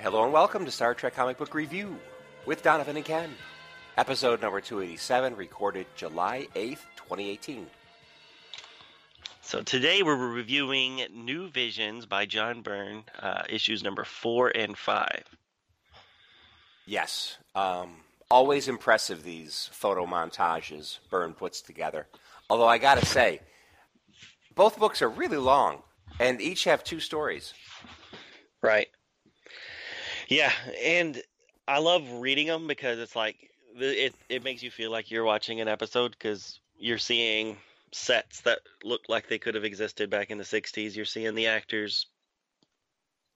Hello and welcome to Star Trek Comic Book Review with Donovan and Ken. Episode number 287, recorded July 8th, 2018. So today we're reviewing New Visions by John Byrne, uh, issues number four and five. Yes. Um, always impressive, these photo montages Byrne puts together. Although I gotta say, both books are really long and each have two stories. Right. Yeah, and I love reading them because it's like it it makes you feel like you're watching an episode because you're seeing sets that look like they could have existed back in the 60s. You're seeing the actors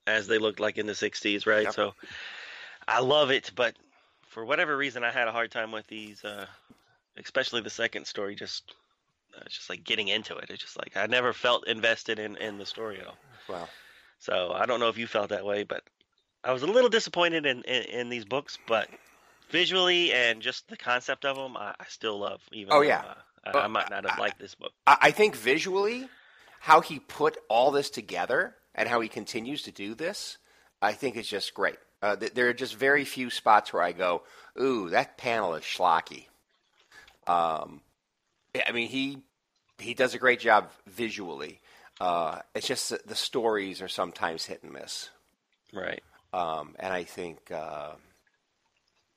as they looked like in the 60s, right? Yep. So I love it, but for whatever reason, I had a hard time with these, uh, especially the second story. Just, uh, just like getting into it. It's just like I never felt invested in in the story at all. Wow. So I don't know if you felt that way, but I was a little disappointed in in, in these books, but visually and just the concept of them, I, I still love. Even Oh, though, yeah. uh, I, I might not have liked this book. I I think visually, how he put all this together and how he continues to do this, I think is just great. Uh, th- there are just very few spots where I go, "Ooh, that panel is schlocky." Um, I mean, he he does a great job visually. Uh, it's just that the stories are sometimes hit and miss, Right. Um, and I think uh,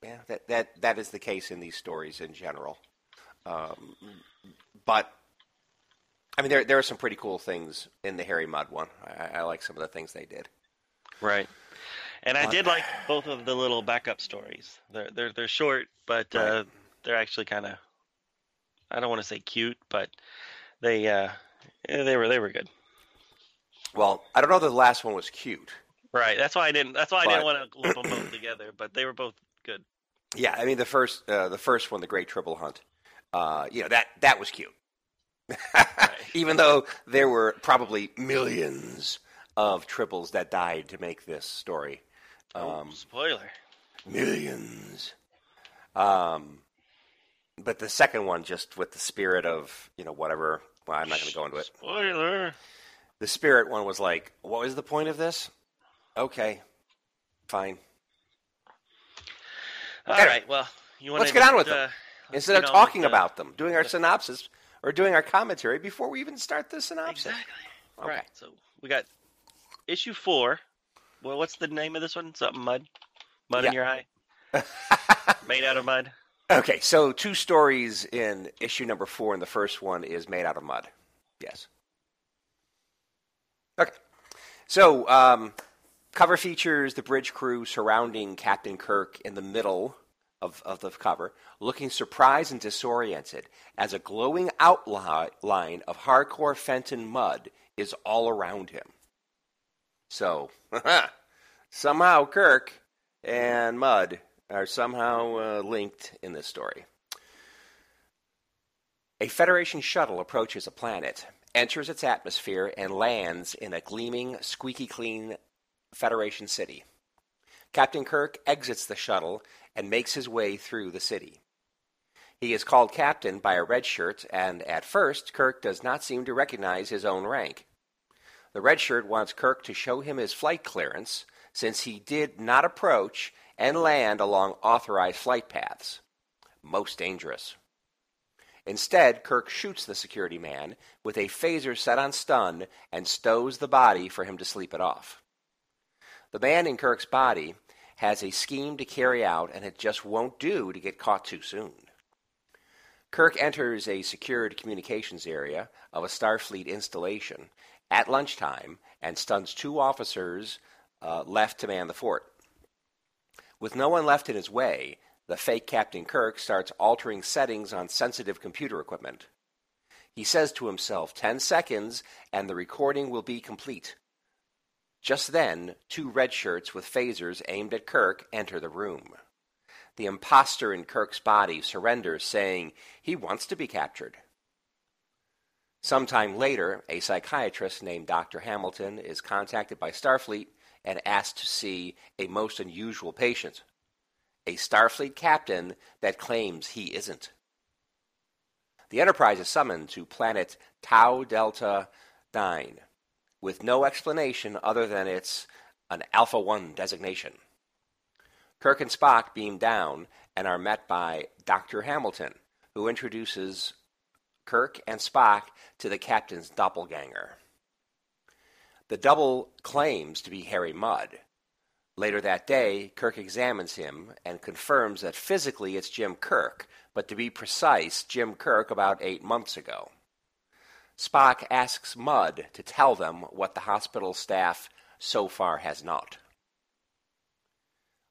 yeah, that that that is the case in these stories in general. Um, but I mean, there there are some pretty cool things in the Harry Mudd one. I, I like some of the things they did. Right. And I did like both of the little backup stories. They're they're they're short, but uh, Right. they're actually kind of I don't want to say cute, but they uh, they were they were good. Well, I don't know that the last one was cute. Right. That's why I didn't. That's why I But- didn't want to lump them both together. But they were both good. Yeah, I mean the first uh, the first one, the Great Triple Hunt. Uh, you know that that was cute. Even though there were probably millions of triples that died to make this story. Oh, Um, spoiler. millions. Um, but the second one, just with the spirit of you know whatever. Well, I'm not going to go into it. Spoiler. The spirit one was like, what was the point of this? Okay, fine. All Anyway, right. Well, you want let's get on with them. uh, Instead of talking the- about them, doing our synopsis or doing our commentary before we even start the synopsis. Exactly. Okay. Right. So we got issue four. Well, what's the name of this one? Something mud. Mud Yeah. in your eye. Made out of mud. Okay, so two stories in issue number four, and the first one is made out of mud. Yes. Okay. So, um, cover features the bridge crew surrounding Captain Kirk in the middle of, of the cover, looking surprised and disoriented as a glowing outline of Harcourt Fenton Mudd is all around him. So, somehow Kirk and Mudd are somehow uh, linked in this story. A Federation shuttle approaches a planet, enters its atmosphere, and lands in a gleaming, squeaky clean Federation city. Captain Kirk exits the shuttle and makes his way through the city. He is called captain by a red shirt, and at first, Kirk does not seem to recognize his own rank. The red shirt wants Kirk to show him his flight clearance since he did not approach and land along authorized flight paths. Most dangerous. Instead, Kirk shoots the security man with a phaser set on stun and stows the body for him to sleep it off. The man in Kirk's body has a scheme to carry out, and it just won't do to get caught too soon. Kirk enters a secured communications area of a Starfleet installation at lunchtime and stuns two officers uh, left to man the fort. With no one left in his way, the fake Captain Kirk starts altering settings on sensitive computer equipment. He says to himself, 10 seconds and the recording will be complete. Just then, two red shirts with phasers aimed at Kirk enter the room. The impostor in Kirk's body surrenders, saying he wants to be captured. Sometime later, a psychiatrist named Dr. Hamilton is contacted by Starfleet and asked to see a most unusual patient, a Starfleet captain that claims he isn't. The Enterprise is summoned to planet Tau Delta 9 with no explanation other than it's an Alpha 1 designation. Kirk and Spock beam down and are met by Dr. Hamilton, who introduces Kirk and Spock to the captain's doppelganger. The double claims to be Harry Mudd. Later that day, Kirk examines him and confirms that physically it's Jim Kirk, but to be precise, Jim Kirk about eight months ago. Spock asks Mudd to tell them what the hospital staff so far has not.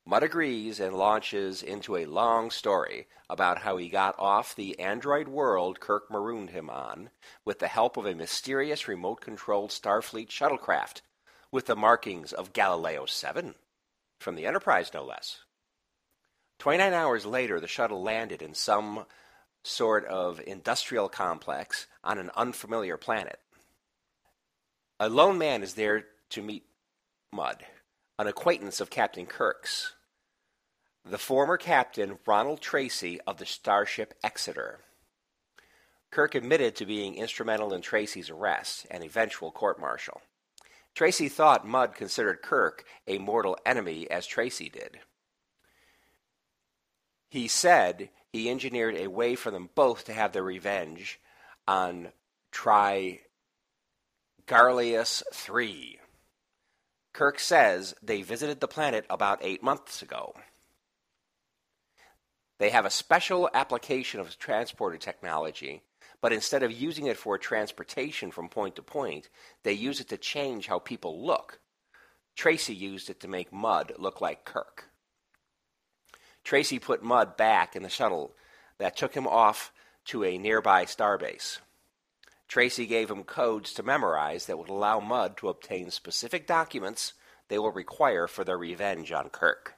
Mudd agrees and launches into a long story about how he got off the android world Kirk marooned him on with the help of a mysterious remote controlled Starfleet shuttlecraft with the markings of Galileo 7 from the Enterprise, no less. 29 hours later, the shuttle landed in some sort of industrial complex on an unfamiliar planet. A lone man is there to meet Mudd, an acquaintance of Captain Kirk's, the former captain Ronald Tracy of the starship Exeter. Kirk admitted to being instrumental in Tracy's arrest and eventual court martial. Tracy thought Mudd considered Kirk a mortal enemy as Tracy did. He said he engineered a way for them both to have their revenge on Trigarlius III. Kirk says they visited the planet about eight months ago. They have a special application of transporter technology, but instead of using it for transportation from point to point, they use it to change how people look. Tracy used it to make Mudd look like Kirk. Tracy put Mudd back in the shuttle that took him off to a nearby starbase. Tracy gave him codes to memorize that would allow Mudd to obtain specific documents they will require for their revenge on Kirk.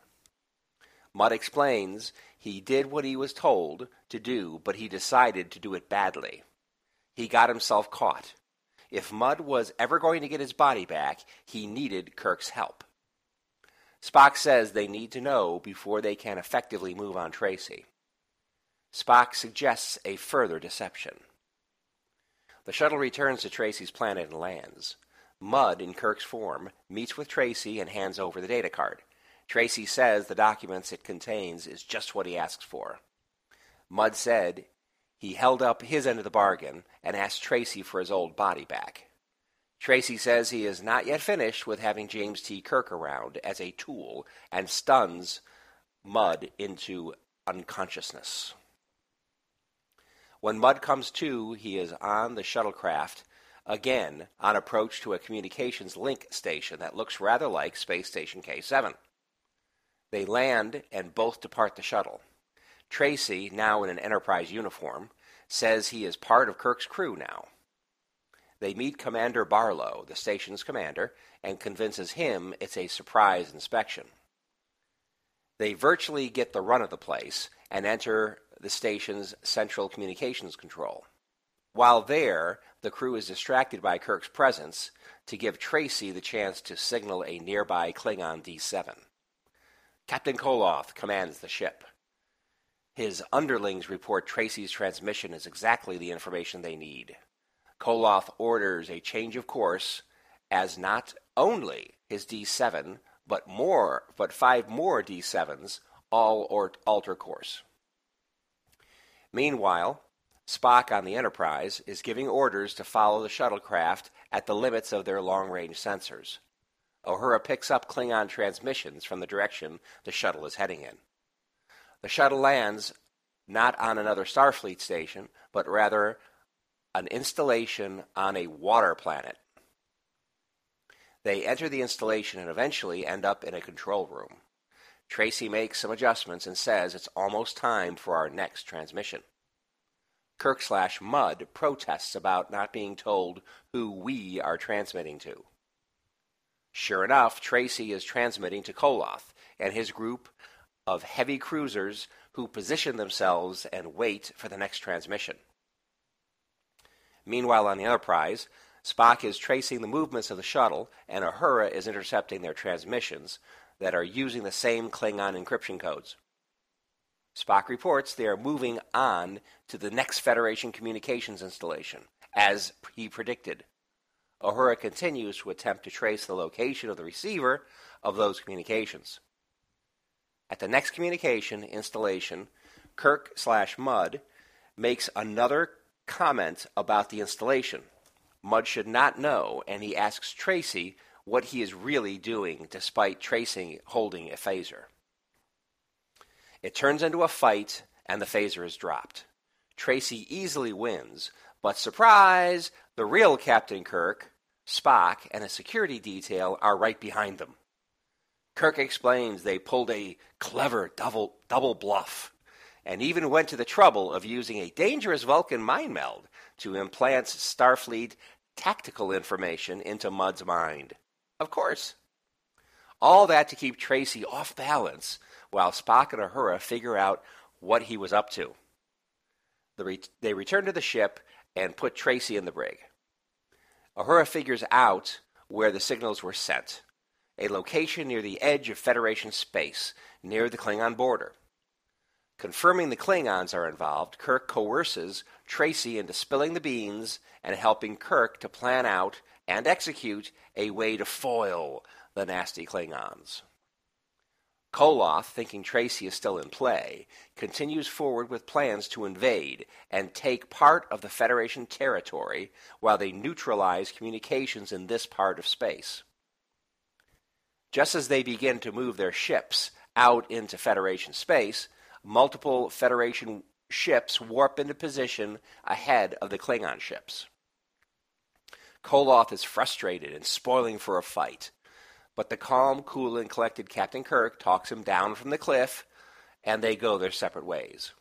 Mudd explains he did what he was told to do, but he decided to do it badly. He got himself caught. If Mudd was ever going to get his body back, he needed Kirk's help. Spock says they need to know before they can effectively move on Tracy. Spock suggests a further deception. The shuttle returns to Tracy's planet and lands. Mudd, in Kirk's form, meets with Tracy and hands over the data card. Tracy says the documents it contains is just what he asks for. Mudd said he held up his end of the bargain and asked Tracy for his old body back. Tracy says he is not yet finished with having James T. Kirk around as a tool and stuns Mudd into unconsciousness. When Mudd comes to, he is on the shuttlecraft, again on approach to a communications link station that looks rather like Space Station K 7. They land and both depart the shuttle. Tracy, now in an Enterprise uniform, says he is part of Kirk's crew now. They meet Commander Barlow, the station's commander, and convinces him it's a surprise inspection. They virtually get the run of the place and enter the station's central communications control. While there, the crew is distracted by Kirk's presence to give Tracy the chance to signal a nearby Klingon D 7. Captain Koloth commands the ship. His underlings report Tracy's transmission is exactly the information they need. Koloth orders a change of course as not only his D7, but more, but five more D7s all or alter course. Meanwhile, Spock on the Enterprise is giving orders to follow the shuttlecraft at the limits of their long range sensors. Uhura picks up Klingon transmissions from the direction the shuttle is heading in. The shuttle lands not on another Starfleet station, but rather an installation on a water planet. They enter the installation and eventually end up in a control room. Tracy makes some adjustments and says it's almost time for our next transmission. Kirk slash Mudd protests about not being told who we are transmitting to. Sure enough, Tracy is transmitting to Koloth and his group of heavy cruisers who position themselves and wait for the next transmission. Meanwhile, on the Enterprise, Spock is tracing the movements of the shuttle, and Uhura is intercepting their transmissions that are using the same Klingon encryption codes. Spock reports they are moving on to the next Federation communications installation, as he predicted. Uhura continues to attempt to trace the location of the receiver of those communications. At the next communication installation, Kirk slash Mudd makes another comment about the installation. Mudd should not know, and he asks Tracy what he is really doing despite Tracy holding a phaser. It turns into a fight, and the phaser is dropped. Tracy easily wins, but surprise, the real Captain Kirk, Spock, and a security detail are right behind them. Kirk explains they pulled a clever double, double bluff and even went to the trouble of using a dangerous Vulcan mind meld to implant Starfleet tactical information into Mudd's mind. Of course. All that to keep Tracy off balance while Spock and Uhura figure out what he was up to. they return to the ship and put Tracy in the brig. Uhura figures out where the signals were sent a location near the edge of Federation space, near the Klingon border. Confirming the Klingons are involved, Kirk coerces Tracy into spilling the beans and helping Kirk to plan out and execute a way to foil the nasty Klingons. Koloth, thinking Tracy is still in play, continues forward with plans to invade and take part of the Federation territory while they neutralize communications in this part of space. Just as they begin to move their ships out into Federation space, multiple Federation ships warp into position ahead of the Klingon ships. Koloth is frustrated and spoiling for a fight, but the calm, cool, and collected Captain Kirk talks him down from the cliff, and they go their separate ways.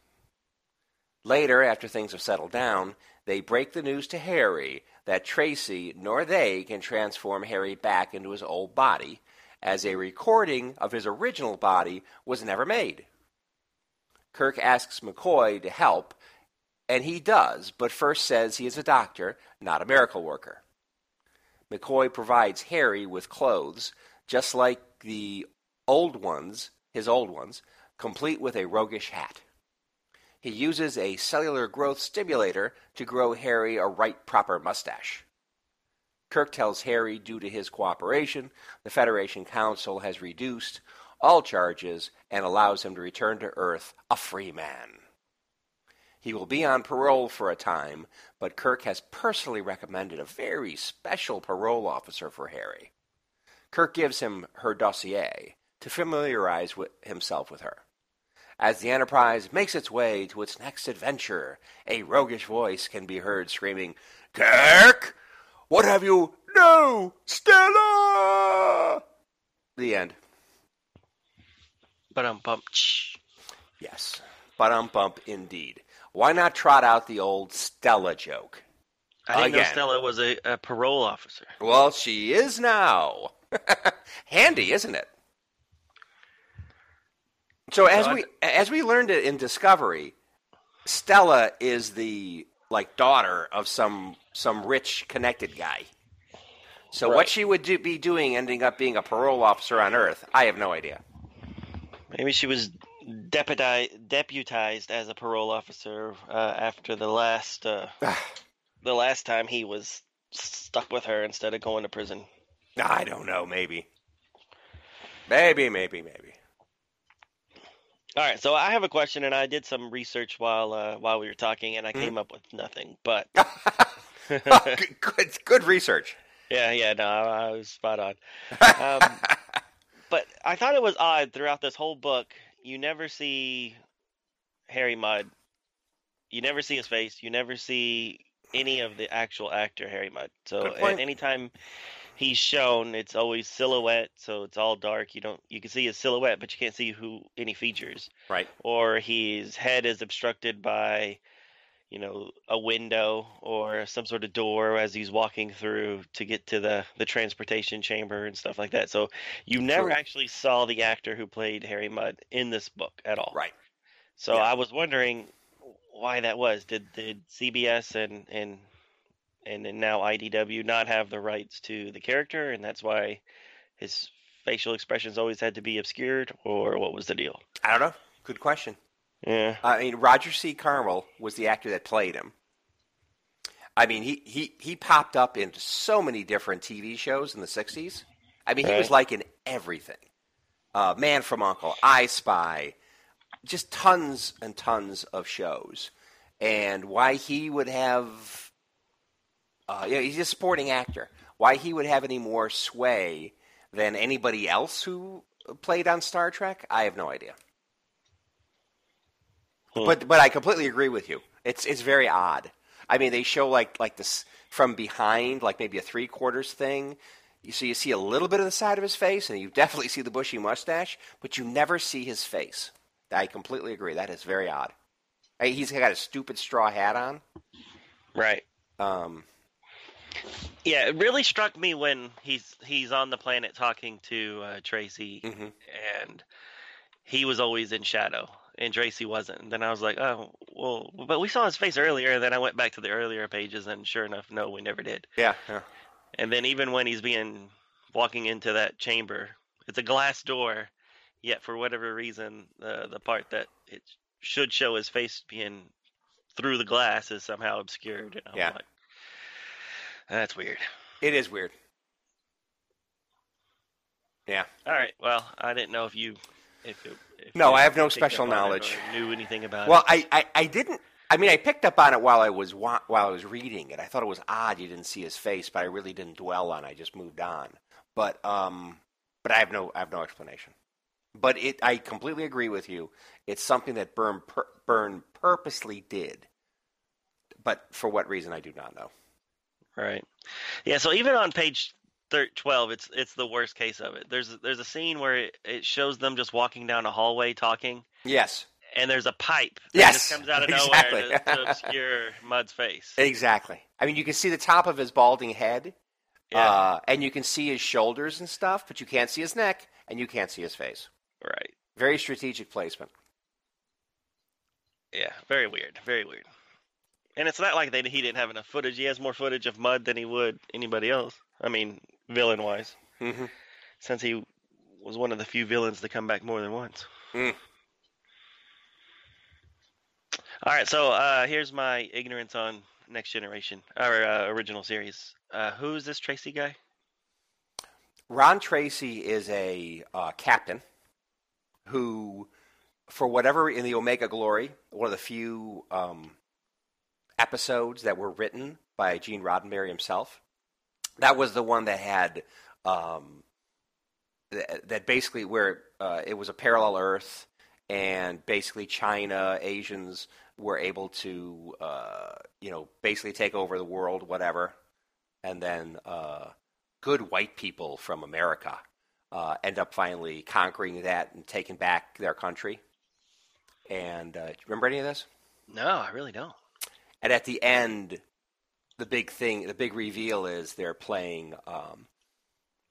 Later, after things have settled down, they break the news to Harry that Tracy nor they can transform Harry back into his old body, as a recording of his original body was never made. Kirk asks McCoy to help, and he does, but first says he is a doctor, not a miracle worker. McCoy provides Harry with clothes, just like the old ones, his old ones, complete with a roguish hat. He uses a cellular growth stimulator to grow Harry a right proper mustache. Kirk tells Harry, due to his cooperation, the Federation Council has reduced all charges and allows him to return to Earth a free man. He will be on parole for a time, but Kirk has personally recommended a very special parole officer for Harry. Kirk gives him her dossier to familiarize with himself with her. As the Enterprise makes its way to its next adventure, a roguish voice can be heard screaming, Kirk! What have you? No! Stella! The end. But um bump. Yes. But um bump indeed. Why not trot out the old Stella joke? I didn't Again. know Stella was a, a parole officer. Well, she is now. Handy, isn't it? So as we as we learned it in Discovery, Stella is the like daughter of some some rich connected guy. So right. what she would do, be doing, ending up being a parole officer on Earth, I have no idea. Maybe she was deputized as a parole officer uh, after the last uh, the last time he was stuck with her instead of going to prison. I don't know. Maybe. Maybe. Maybe. Maybe. All right, so I have a question, and I did some research while uh, while we were talking, and I mm came up with nothing. But oh, good, good, research. Yeah, yeah, no, I was spot on. Um, but I thought it was odd throughout this whole book you never see Harry Mudd. You never see his face. You never see any of the actual actor Harry Mudd. So anytime he's shown, it's always silhouette. So it's all dark. You don't you can see his silhouette, but you can't see who any features. Right. Or his head is obstructed by you know, a window or some sort of door as he's walking through to get to the the transportation chamber and stuff like that. So you never True. actually saw the actor who played Harry Mudd in this book at all. Right. So Yeah. I was wondering why that was. Did did CBS and and and then now IDW not have the rights to the character, and that's why his facial expressions always had to be obscured, or what was the deal? I don't know. Good question. Yeah. I mean, Roger C. Carmel was the actor that played him. I mean, he, he, he popped up in so many different TV shows in the 60s. I mean, he was like in everything. Uh, Man from Uncle, I Spy, just tons and tons of shows. And why he would have, uh, you know, he's a supporting actor. Why he would have any more sway than anybody else who played on Star Trek, I have no idea. Hmm. But but I completely agree with you. It's it's very odd. I mean, they show like like this from behind, like maybe a three quarters thing. You so you see a little bit of the side of his face, and you definitely see the bushy mustache, but you never see his face. I completely agree. That is very odd. He's got a stupid straw hat on. Right. Um, Yeah, it really struck me when he's he's on the planet talking to uh, Tracy, mhm. and he was always in shadow, and Tracy wasn't. And then I was like, oh, well, but we saw his face earlier. And then I went back to the earlier pages, and sure enough, no, we never did. Yeah, yeah. And then even when he's being walking into that chamber, it's a glass door, yet for whatever reason, the the part that it should show his face being through the glass is somehow obscured. Yeah. like, that's weird. It is weird. Yeah. All right. Well, I didn't know if you, if, it, if No, I have no special on it or knowledge. knew anything about Well, it. I, I, I didn't. I mean, I picked up on it while I was wa- while I was reading it. I thought it was odd you didn't see his face, but I really didn't dwell on. it. I just moved on. But um, but I have no I have no explanation. But it, I completely agree with you. It's something that Byrne pur- Byrne purposely did. But for what reason, I do not know. Right. Yeah. So even on page thir- twelve, it's it's the worst case of it. There's there's a scene where it, it shows them just walking down a hallway talking, Yes, and there's a pipe that Yes, just comes out of exactly. nowhere to, to obscure Mudd's face. exactly. I mean, you can see the top of his balding head, Yeah. uh, and you can see his shoulders and stuff, but you can't see his neck, and you can't see his face. right. Very strategic placement. Yeah. Very weird. Very weird. And it's not like they, he didn't have enough footage. He has more footage of Mud than he would anybody else. I mean, villain wise, hmm since he was one of the few villains to come back more than once. Mm. All right, so uh, here's my ignorance on Next Generation or uh, original series. Uh, who's this Tracy guy? Ron Tracy is a uh, captain who, for whatever in the Omega Glory, one of the few um, episodes that were written by Gene Roddenberry himself, that was the one that had um, that, that basically where uh, it was a parallel Earth, and basically China Asians were able to uh, you know basically take over the world, whatever, and then. Uh, good white people from America uh, end up finally conquering that and taking back their country. And uh, do you remember any of this? No, I really don't. And at the end, the big thing, the big reveal is they're playing um,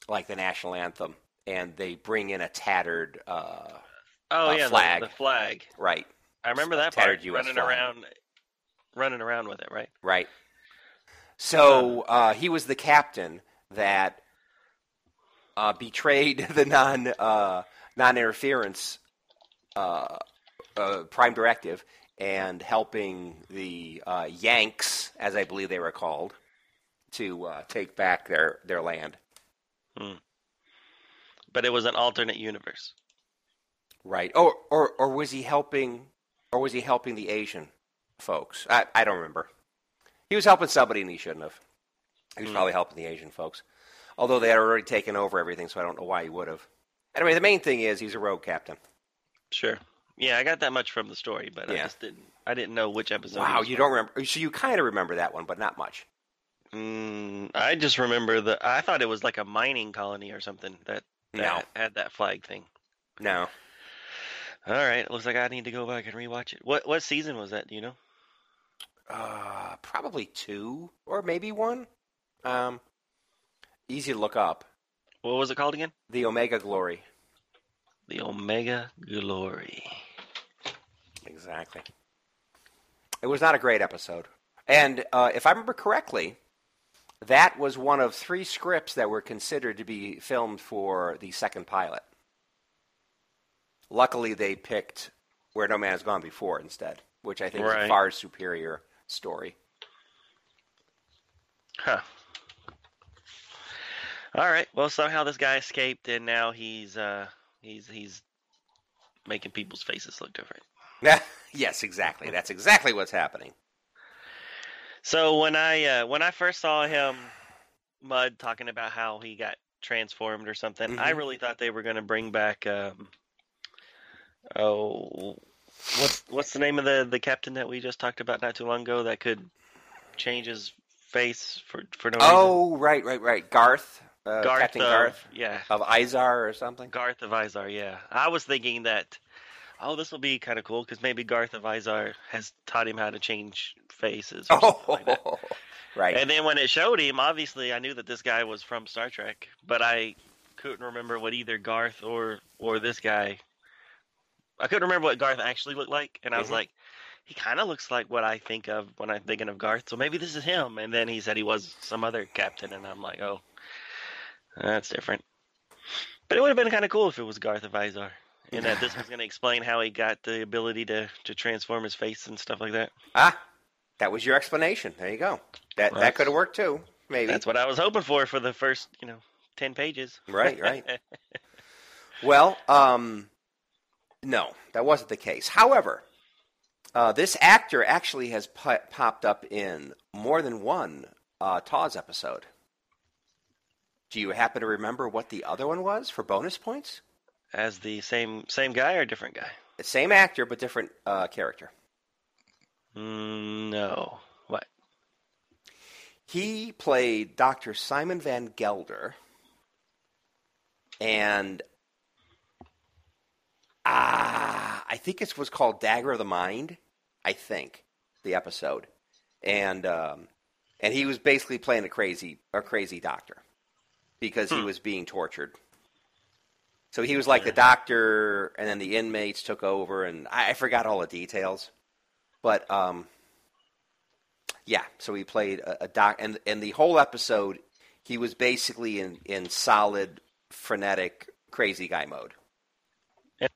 like the national anthem, and they bring in a tattered, uh, Oh Uh, yeah, flag. The, the flag. right, I remember that Tattered part. US running flag. around, running around with it, right? right. So uh, he was the captain that uh, betrayed the non uh, non interference uh, uh, prime directive and helping the uh, Yanks, as I believe they were called, to uh, take back their, their land. But it was an alternate universe. Right. Or, or or was he helping? Or was he helping the Asian folks? I, I don't remember. He was helping somebody, and he shouldn't have. He was Hmm. probably helping the Asian folks, although they had already taken over everything. So I don't know why he would have. Anyway, the main thing is he's a rogue captain. Sure. Yeah, I got that much from the story, but I just didn't. I didn't know which episode. wow, you from. don't remember? So you kind of remember that one, but not much. Mm, I just remember the. I thought it was like a mining colony or something that, that No. had that flag thing. No, All right, looks like I need to go back and rewatch it. What what season was that? Do you know? Uh, probably two or maybe one. Um, easy to look up. What was it called again? The Omega Glory. The Omega Glory. Exactly. It was not a great episode. And uh, if I remember correctly, that was one of three scripts that were considered to be filmed for the second pilot. Luckily, they picked Where No Man Has Gone Before instead, which I think is a far superior story. Huh. All right. Well, somehow this guy escaped, and now he's uh he's he's making people's faces look different. yes, exactly. That's exactly what's happening. So when I uh, when I first saw him, Mudd talking about how he got transformed or something, I Mhm. really thought they were going to bring back. Um, oh, what's what's the name of the the captain that we just talked about not too long ago that could change his face for for no reason? Oh, right, right, right. Garth, uh, Garth, Captain uh, Garth yeah, of Izar or something. Garth of Izar. Yeah, I was thinking that. Oh, this will be kind of cool because maybe Garth of Izar has taught him how to change faces. Or something like that. Oh, right. And then when it showed him, obviously I knew that this guy was from Star Trek, but I couldn't remember what either Garth or or this guy. I couldn't remember what Garth actually looked like, and I was Mhm. like, he kind of looks like what I think of when I'm thinking of Garth. So maybe this is him. And then he said he was some other captain, and I'm like, oh, that's different. But it would have been kind of cool if it was Garth of Izar, and that this was going to explain how he got the ability to to transform his face and stuff like that. Ah, that was your explanation. There you go. That Right. that could have worked too. Maybe. That's what I was hoping for for the first, you know, ten pages. Right, right. Well, um, no, that wasn't the case. However, uh, this actor actually has pu- popped up in more than one uh, TAS episode. Do you happen to remember what the other one was for bonus points? As the same same guy or different guy? Same actor, but different uh, character. Mm, no. What? He played Dr. Simon Van Gelder, and ah, I think it was called Dagger of the Mind. I think the episode, and um, and he was basically playing a crazy a crazy doctor because he Hmm. was being tortured. So he was like the doctor, and then the inmates took over, and I, I forgot all the details, but um, yeah, so he played a, a doc, and and the whole episode, he was basically in in solid frenetic crazy guy mode. Yeah.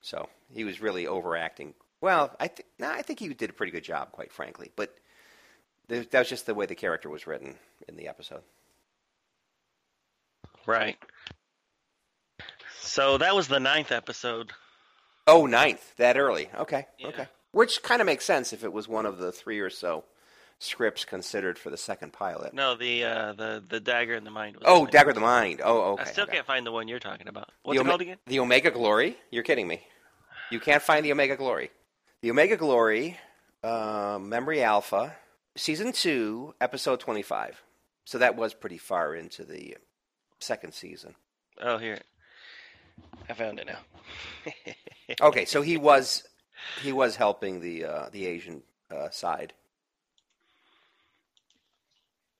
So he was really overacting. Well, I think no, I think he did a pretty good job, quite frankly. But th- that was just the way the character was written in the episode. Right. So that was the ninth episode. Oh, ninth, that early. Okay, Yeah. okay. Which kind of makes sense if it was one of the three or so scripts considered for the second pilot. No, the uh, the the dagger in the mind. Was Oh, the. Dagger of the Mind. Oh, okay. I still okay. can't find the one you're talking about. What's the it Ome- called again? The Omega Glory. You're kidding me. You can't find the Omega Glory. The Omega Glory, uh, Memory Alpha, season two, episode twenty-five. So that was pretty far into the second season. Oh, here. I found it now. Okay, so he was he was helping the uh, the Asian uh, side.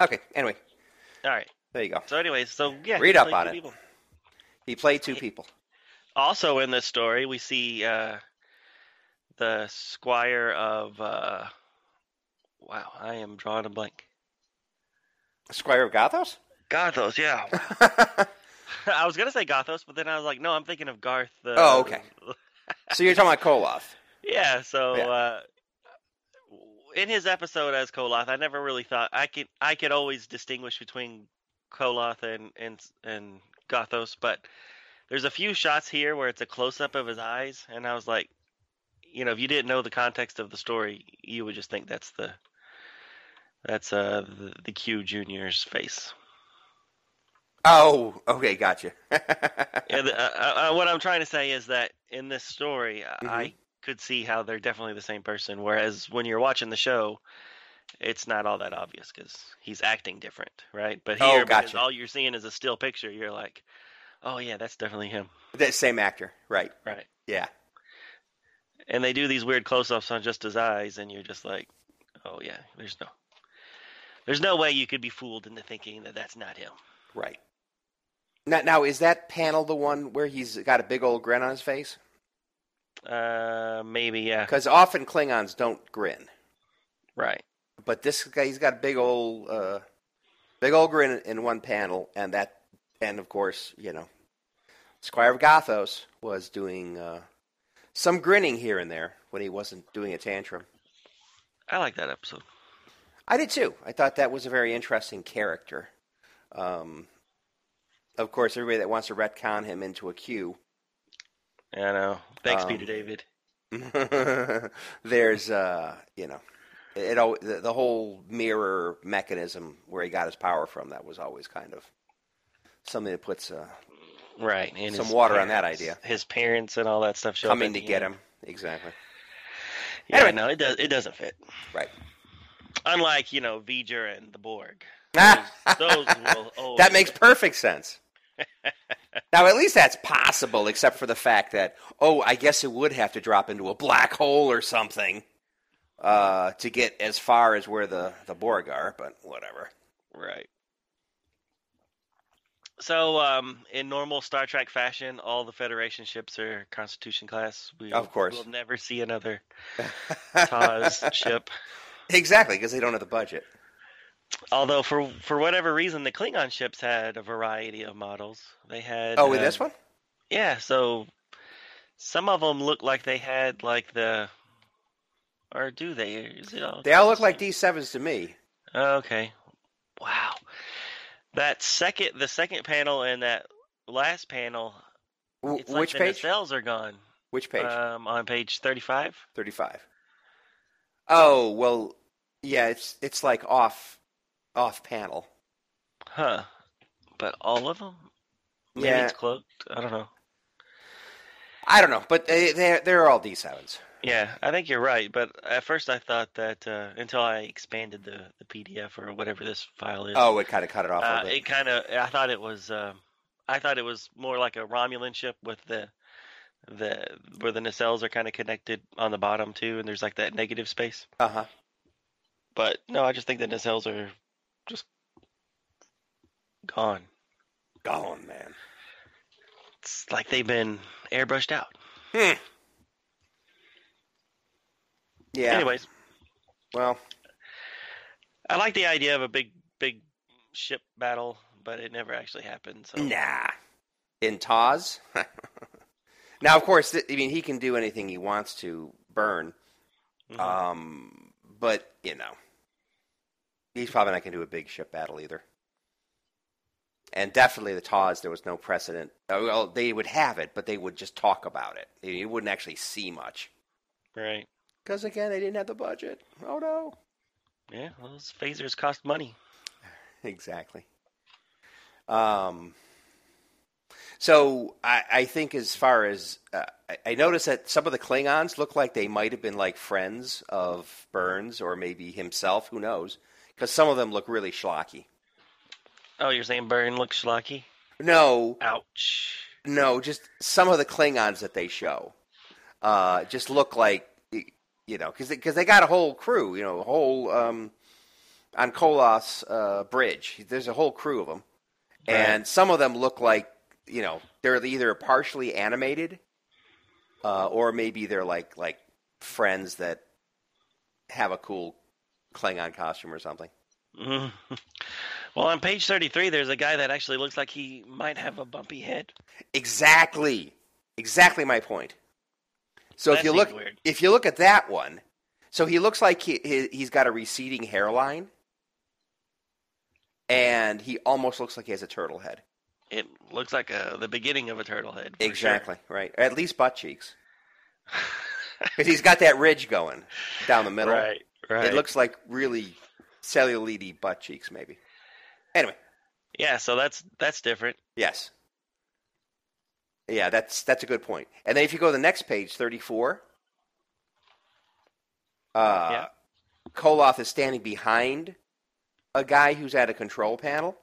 Okay. Anyway, All right. there you go. So, anyways, so yeah. Read up on it. people. He played two people. Also, in this story, we see uh, the squire of. Uh, wow, I am drawing a blank. Squire of Gothos. Gothos, yeah. I was gonna say Gothos, but then I was like, no, I'm thinking of Garth. The, Oh, okay. so you're talking about Koloth. Yeah. So Yeah. Uh, in his episode as Koloth, I never really thought I could. I could always distinguish between Koloth and and and Gothos, but there's a few shots here where it's a close up of his eyes, and I was like, you know, if you didn't know the context of the story, you would just think that's the that's uh the, the Q Junior's face. Oh, okay, gotcha. The, uh, uh, what I'm trying to say is that in this story, uh, Mm-hmm. I could see how they're definitely the same person. Whereas when you're watching the show, it's not all that obvious because he's acting different, right? But Oh, here, because gotcha. all you're seeing is a still picture, you're like, oh yeah, that's definitely him, the same actor, right? right? Yeah. And they do these weird close-ups on just his eyes, and you're just like, oh yeah, there's no, there's no way you could be fooled into thinking that that's not him. Right. Now, now is that panel the one where he's got a big old grin on his face? Uh, maybe yeah. Because often Klingons don't grin, Right. but this guy he's got a big old, uh, big old grin in one panel, and that, and of course, you know, Squire of Gothos was doing uh, some grinning here and there when he wasn't doing a tantrum. I like that episode. I did too. I thought that was a very interesting character. Um, of course, everybody that wants to retcon him into a Q, I know. Thanks, Um, Peter David. there's, uh, you know, it, the, the whole mirror mechanism where he got his power from. That was always kind of something that puts uh, Right. And some water on that idea. His parents and all that stuff show coming to get end. him. Exactly. Yeah, Anyway. no, it does. It doesn't fit. Right. Unlike you know V'ger and the Borg. Those will that makes fit. perfect sense. Now, at least that's possible, except for the fact that, oh, I guess it would have to drop into a black hole or something uh, to get as far as where the, the Borg are, but whatever. Right. So, um, in normal Star Trek fashion, all the Federation ships are Constitution class. We Of course. We'll never see another TAS ship. Exactly, because they don't have the budget. Although, for for whatever reason, the Klingon ships had a variety of models. They had. Oh, with uh, this one? Yeah, so some of them look like they had like the, or do they? All? They all look like D7s to me. Okay. Wow. That second, the second panel and that last panel, W- it's like which the page? nacelles are gone. Which page? Um, on page thirty-five. 35. Oh, well, yeah, it's it's like off off panel. Huh. But all of them? Maybe Yeah. it's cloaked. I don't know. I don't know, but they they're, they're all D7s. Yeah, I think you're right. But at first, I thought that uh, until I expanded the, the PDF or whatever this file is. Oh, it kind of cut it off uh, it kind of. I thought it was. Uh, I thought it was more like a Romulan ship with the the where the nacelles are kind of connected on the bottom too, and there's like that negative space. Uh huh. But no, I just think the nacelles are just gone. Gone, man. It's like they've been airbrushed out. Hmm. Yeah. Anyways, Well, I like the idea of a big, big ship battle, but it never actually happened. So nah. In TAS. now, of course, th- I mean he can do anything he wants to Byrne. Mhm. Um, but you know, he's probably not going to do a big ship battle either. And definitely the TAS, there was no precedent. Uh, Well, they would have it, but they would just talk about it. You wouldn't actually see much. right. Because again, they didn't have the budget. Oh no. Yeah, well, those phasers cost money. Exactly. Um. So I, I think as far as uh, I, I noticed that some of the Klingons look like they might have been like friends of Byrne's or maybe himself. Who knows? Because some of them look really schlocky. Oh, you're saying Byrne looks schlocky? No, Ouch. no, just some of the Klingons that they show uh, just look like you know because because they, got a whole crew. You know, a whole um, on Koloth's uh, bridge. There's a whole crew of them. and some of them look like you know they're either partially animated uh, or maybe they're like like friends that have a cool Klingon costume or something. Mhm. Well, on page 33, there's a guy that actually looks like he might have a bumpy head. Exactly, exactly my point. So That if you look weird. if you look at that one, so he looks like he, he he's got a receding hairline, and he almost looks like he has a turtle head. It looks like a, the beginning of a turtle head. for sure. Exactly right, or at least butt cheeks, because he's got that ridge going down the middle. right, right. It looks like really cellulite butt cheeks, maybe. Anyway, yeah, so that's that's different. yes, yeah, that's that's a good point. And then if you go to the next page, thirty-four, uh, Yeah. Koloth is standing behind a guy who's at a control panel,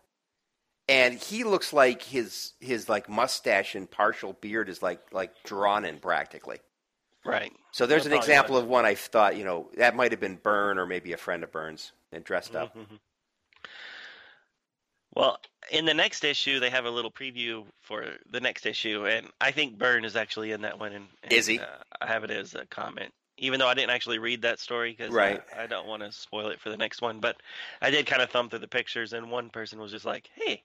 and he looks like his his like mustache and partial beard is like like drawn in practically. Right. So there's an example of one I thought, you know, that might have been Byrne or maybe a friend of Byrne's and dressed up. Mhm. Well, in the next issue, they have a little preview for the next issue, and I think Byrne is actually in that one. And, and, Is he? Uh, I have it as a comment, even though I didn't actually read that story because Right. I don't want to spoil it for the next one. But I did kind of thumb through the pictures, and one person was just like, "Hey,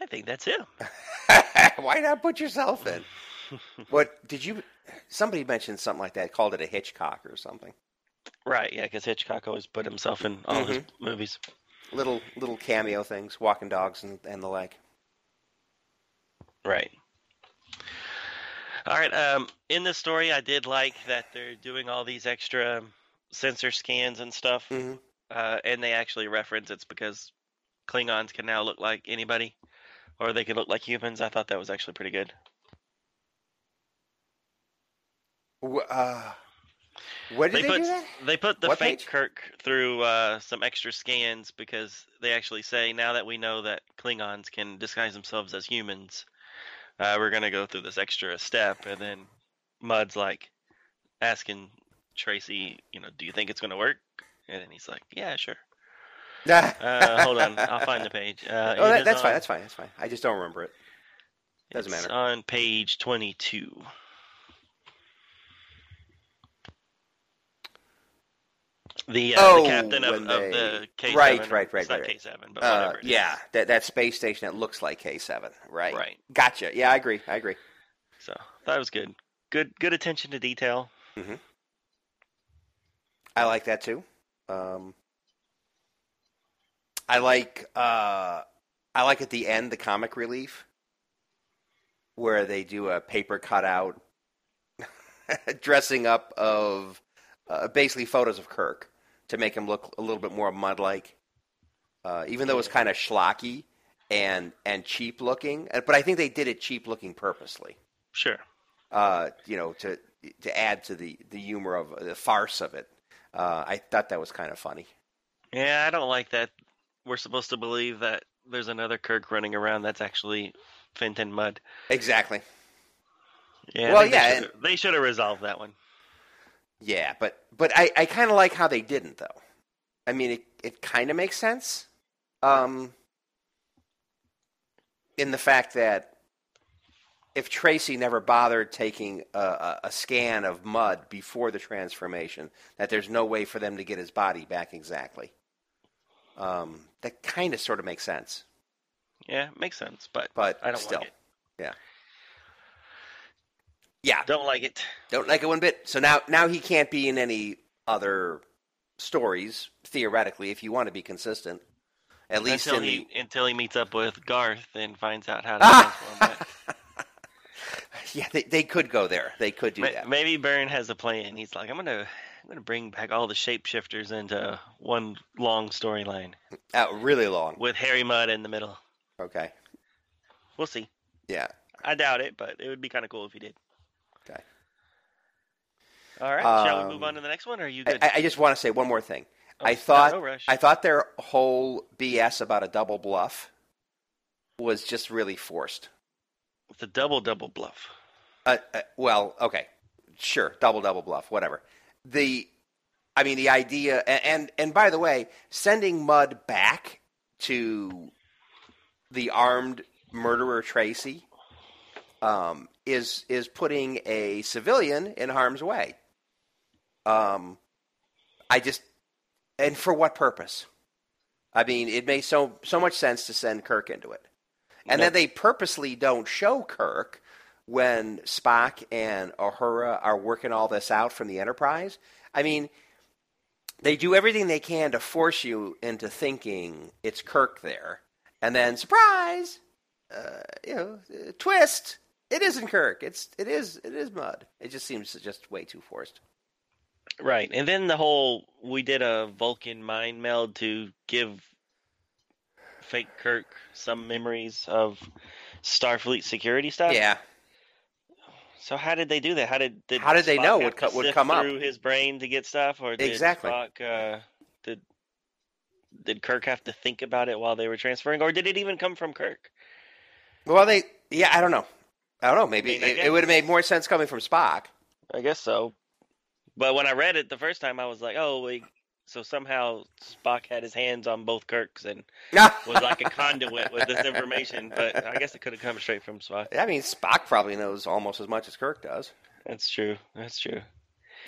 I think that's him." Why not put yourself in? What did you? Somebody mentioned something like that. Called it a Hitchcock or something. right? Yeah, because Hitchcock always put himself in all his Mm-hmm. movies. Little little cameo things, walking dogs and, and the like. Right. All right. Um, in this story, I did like that they're doing all these extra sensor scans and stuff, Mhm. uh, and they actually reference it's because Klingons can now look like anybody, or they can look like humans. I thought that was actually pretty good. Uh, what did they, put do that? they put the What fake page? Kirk through uh, some extra scans because they actually say now that we know that Klingons can disguise themselves as humans, uh, we're gonna go through this extra step, and then Mudd's like asking Tracy, you know, do you think it's gonna work? And then he's like, yeah, sure. Uh, hold on, I'll find the page. Uh, oh, that, that's fine. That's fine. That's fine. I just don't remember it. Doesn't it's matter. on page twenty-two. The, uh, Oh, the captain of, when of the K7. Right, right, right, It's not right, right. K7, but Uh, it is. yeah, that that space station that looks like K seven. Right. Right. Gotcha. Yeah, I agree. I agree. So that was good. Good good attention to detail. I like that too. Um, I like uh, I like at the end the comic relief where they do a paper cutout dressing up of uh, basically photos of Kirk to make him look a little bit more Mudd like. Uh, even though it's kind of schlocky and and cheap looking, uh, but I think they did it cheap looking purposely. Sure. Uh, you know, to to add to the the humor of the farce of it. Uh, I thought that was kind of funny. Yeah, I don't like that. We're supposed to believe that there's another Kirk running around that's actually Fenton Mudd. Exactly. Yeah. Well, yeah, they should have resolved that one. Yeah, but but I, I kind of like how they didn't though. I mean, it it kind of makes sense. Um, in the fact that if Tracy never bothered taking a, a, a scan of Mudd before the transformation, that there's no way for them to get his body back exactly. Um, that kind of sort of makes sense, Yeah, makes sense, but but I don't still, like it. yeah, yeah. Don't like it. Don't like it one bit. So now, now he can't be in any other stories theoretically, if you want to be consistent. At least until he the until he meets up with Garth and finds out how to Ah! yeah, they, they could go there. They could do ma- that. maybe Byrne has a plan. He's like, I'm gonna I'm gonna bring back all the shapeshifters into one long storyline Uh, really long. with Harry Mudd in the middle. Okay. We'll see. Yeah. I doubt it, but it would be kind of cool if he did. All right. Shall we move Um, on to the next one? Or are you good? I- I just want to say one more thing. Oh, I thought no. I thought their whole BS about a double bluff was just really forced. A double double bluff. Uh, uh, well, okay, sure, double double bluff, whatever. The, I mean, the idea, and, and and by the way, sending Mudd back to the armed murderer Tracy um, is is putting a civilian in harm's way. Um, I just, and for what purpose? I mean, it makes so so much sense to send Kirk into it, and then they purposely don't show Kirk when Spock and Uhura are working all this out from the Enterprise. I mean, they do everything they can to force you into thinking it's Kirk there, and then surprise, uh, you know, uh, twist. It isn't Kirk. It's it is it is Mudd. It just seems just way too forced. Right. And then the whole we did a Vulcan mind meld to give fake Kirk some memories of Starfleet security stuff. Yeah, So how did they do that? How did, did How did they know would co- would come up? through his brain to get stuff, or did Exactly. Spock, uh, did did Kirk have to think about it while they were transferring, or did it even come from Kirk? Well, they yeah, I don't know. I don't know. Maybe I mean, it, it would have made more sense coming from Spock. I guess so. But when I read it the first time, I was like, oh, wait. So somehow Spock had his hands on both Kirks and was like a conduit with this information. But I guess it could have come straight from Spock. I mean, Spock probably knows almost as much as Kirk does. That's true. That's true.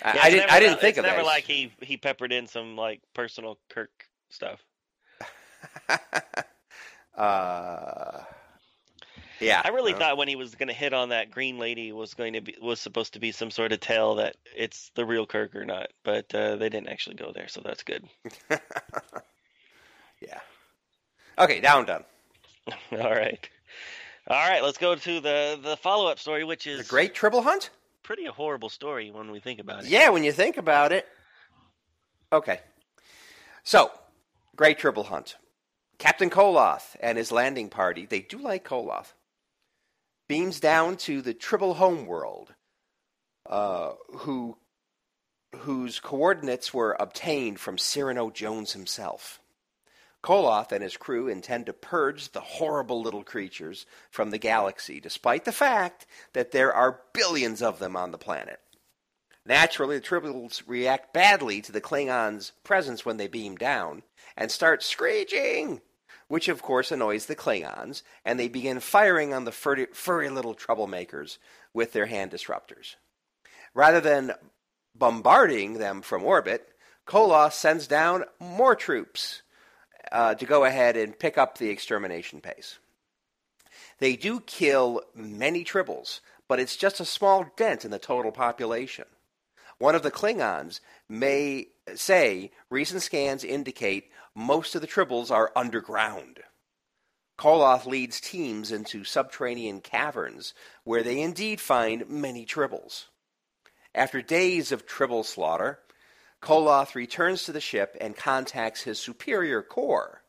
I, Yeah, I didn't. never I didn't think it's of never that. like he he peppered in some like personal Kirk stuff. uh, yeah, I really uh, thought when he was going to hit on that green lady was going to be was supposed to be some sort of tell that it's the real Kirk or not, but uh, they didn't actually go there, so that's good. yeah. Okay, now I'm done. All right, all right. Let's go to the the follow up story, which is The Great Tribble Hunt. pretty a horrible story when we think about it. Yeah, when you think about it. Okay. So, Great Tribble Hunt. Captain Koloth and his landing party, they do like Koloth, beams down to the Tribble homeworld, uh, who, whose coordinates were obtained from Cyrano Jones himself. Koloth and his crew intend to purge the horrible little creatures from the galaxy, despite the fact that there are billions of them on the planet. Naturally, the Tribbles react badly to the Klingons' presence when they beam down and start screeching, which of course annoys the Klingons, and they begin firing on the furry, furry little troublemakers with their hand disruptors. Rather than bombarding them from orbit, Koloth sends down more troops uh, to go ahead and pick up the extermination pace. They do kill many Tribbles, but it's just a small dent in the total population. One of the Klingons may say recent scans indicate most of the Tribbles are underground. Koloth leads teams into subterranean caverns where they indeed find many Tribbles. After days of Tribble slaughter, Koloth returns to the ship and contacts his superior Kor,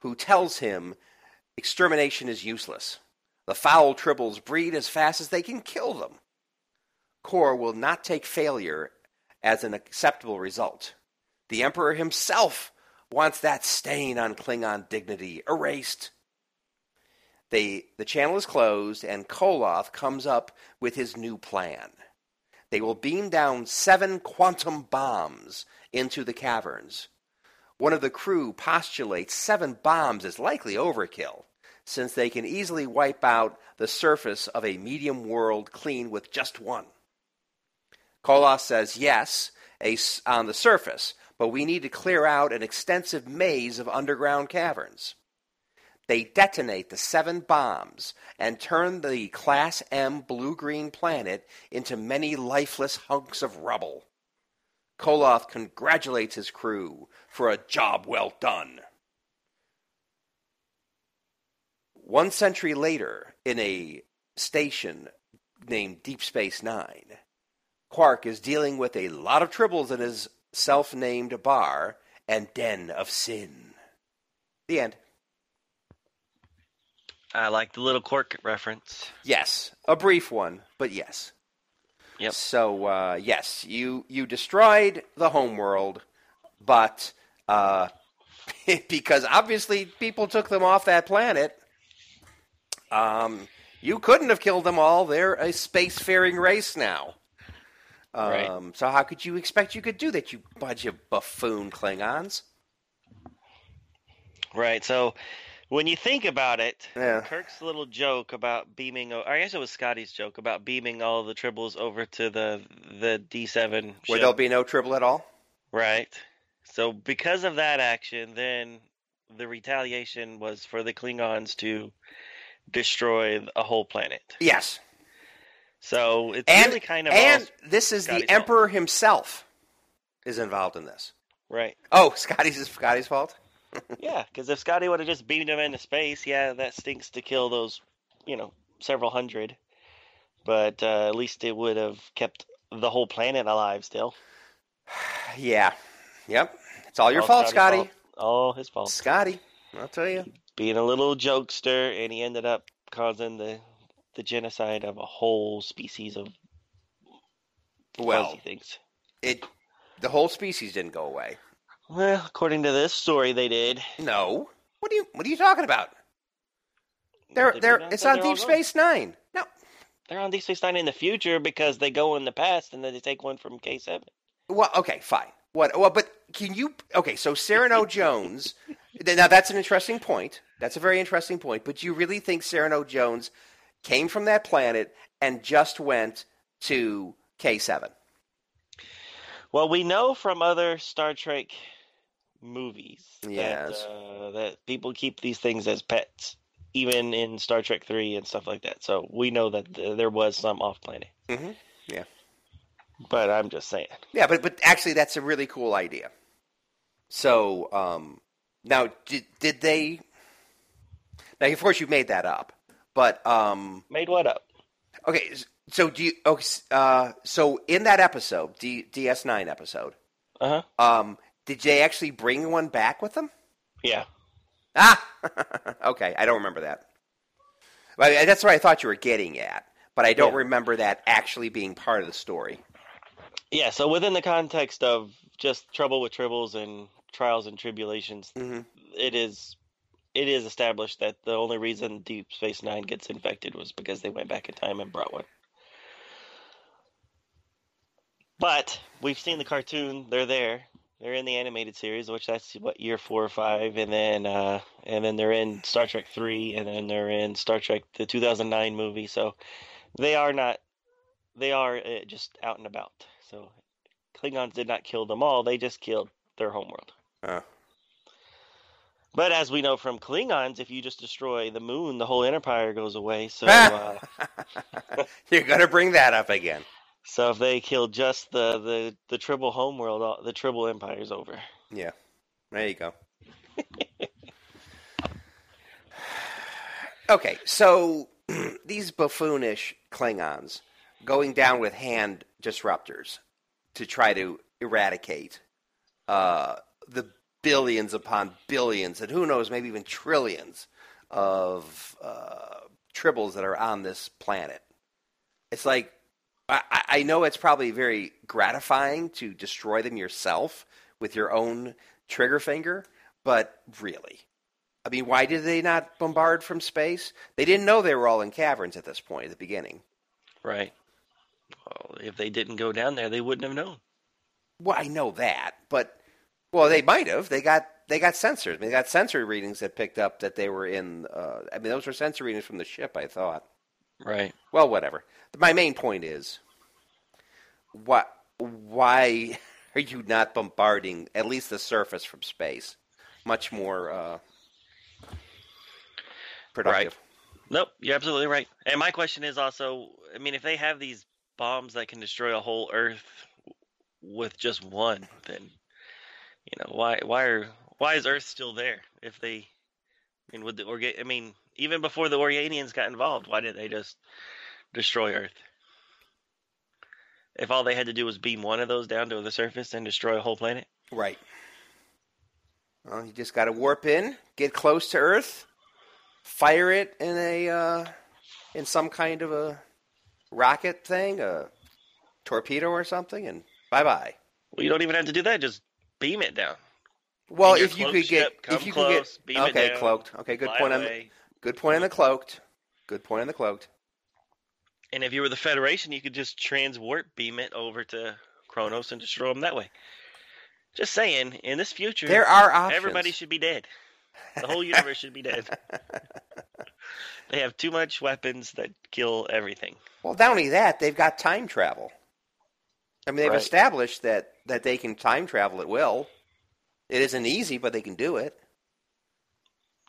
who tells him extermination is useless. The foul Tribbles breed as fast as they can kill them. Kor will not take failure as an acceptable result. The Emperor himself wants that stain on Klingon dignity erased. They, the channel is closed, and Koloth comes up with his new plan. They will beam down seven quantum bombs into the caverns. One of the crew postulates seven bombs is likely overkill, since they can easily wipe out the surface of a medium world clean with just one. Koloth says yes a, on the surface, but we need to clear out an extensive maze of underground caverns. They detonate the seven bombs and turn the Class M blue green planet into many lifeless hunks of rubble. Koloth congratulates his crew for a job well done. One century later, in a station named Deep Space Nine, Quark is dealing with a lot of tribbles in his self named bar and den of sin. The end. I like the little Quark reference. Yes, a brief one, but yes. Yep. So uh, yes, you you destroyed the homeworld, but uh, because obviously people took them off that planet, um, you couldn't have killed them all. They're a spacefaring race now. Um, Right. So how could you expect you could do that, you bunch of buffoon Klingons? Right. So when you think about it, Yeah. Kirk's little joke about beaming, I guess it was Scotty's joke about beaming all the tribbles over to the the D7 Where ship. there'll be no tribble at all? Right. So because of that action, then the retaliation was for the Klingons to destroy a whole planet. Yes. So it's And really kind of and this is Scotty's the fault. Emperor himself is involved in this. right. Oh, Scotty's is Scotty's fault. Yeah, because if Scotty would have just beamed him into space, yeah, that stinks to kill those, you know, several hundred. But uh, at least it would have kept the whole planet alive still. Yeah. Yep. It's all your All fault, Scotty. fault. All his fault. Scotty. I'll tell you. Being a little jokester, and he ended up causing the the genocide of a whole species of Well, things. it the whole species didn't go away. Well, according to this story, they did. No. What are you what are you talking about? They're they're it's on Deep gone? Space 9. No. They're on Deep Space Nine in the future because they go in the past and then they take one from K seven. Well, okay, fine. What? Well, but can you? Okay, so Cyrano Jones. Now that's an interesting point. That's a very interesting point. But do you really think Cyrano Jones came from that planet and just went to K seven? Well, we know from other Star Trek movies Yes. that, uh, that people keep these things as pets, even in Star Trek Three and stuff like that. So we know that th- there was some off planet. Mhm. Yeah. But I'm just saying. Yeah, but but actually, that's a really cool idea. So um, now, did did they? Now, of course, you made that up, but um, Made what up? okay. So do you? Okay, uh, so in that episode, D, DS9 episode, Uh huh. um, did they actually bring one back with them? Yeah. Ah, okay. I don't remember that. Well, that's what I thought you were getting at, but I don't Yeah. remember that actually being part of the story. Yeah. So within the context of just trouble with tribbles and Trials and Tribble-ations, Mhm. it is it is established that the only reason Deep Space Nine gets infected was because they went back in time and brought one. But we've seen the cartoon; they're there. They're in the animated series, which that's what year four or five, and then uh, and then they're in Star Trek three, and then they're in Star Trek the 2009 movie. So they are not they are uh, just out and about. So Klingons did not kill them all; they just killed their homeworld. Oh. But as we know from Klingons, if you just destroy the moon, the whole empire goes away. So, uh, You're gonna bring that up again. so if they kill just the the the tribble homeworld, all- the tribble empire's over. Yeah. There you go. okay, so these buffoonish Klingons going down with hand disruptors to try to eradicate uh, the billions upon billions, and who knows, maybe even trillions of uh, tribbles that are on this planet. It's like I, I- I know it's probably very gratifying to destroy them yourself with your own trigger finger, but really, I mean, why did they not bombard from space? They didn't know they were all in caverns at this point at the beginning. Right. Well, if they didn't go down there, they wouldn't have known. Well, I know that, but well, they might have. They got they got sensors. I mean, they got sensor readings that picked up that they were in. Uh, I mean, those were sensor readings from the ship. I thought. Right. Well, whatever. My main point is, what? Why are you not bombarding at least the surface from space? Much more uh, productive. Nope, you're absolutely right. And my question is also, I mean, if they have these bombs that can destroy a whole Earth with just one, then you know why why are why is Earth still there? If they, I mean, would the Orga- I mean, even before the Organians got involved, why didn't they just destroy Earth? If all they had to do was beam one of those down to the surface and destroy a whole planet. Right. Well, you just got to warp in, get close to Earth, fire it in a uh, in some kind of a rocket thing, a torpedo or something, and bye bye. Well, you don't even have to do that; just beam it down. Well, if you could get, ship, come if you close, could beam get, okay, down, cloaked. Okay, good point on the, good point on the cloaked. Good point on the cloaked. And if you were the Federation, you could just transwarp beam it over to Kronos and destroy them that way. Just saying, in this future, There are options. everybody should be dead. The whole universe should be dead. They have too much weapons that kill everything. Well, not only that, they've got time travel. I mean, they've Right. established that that they can time travel at will. It isn't easy, but they can do it.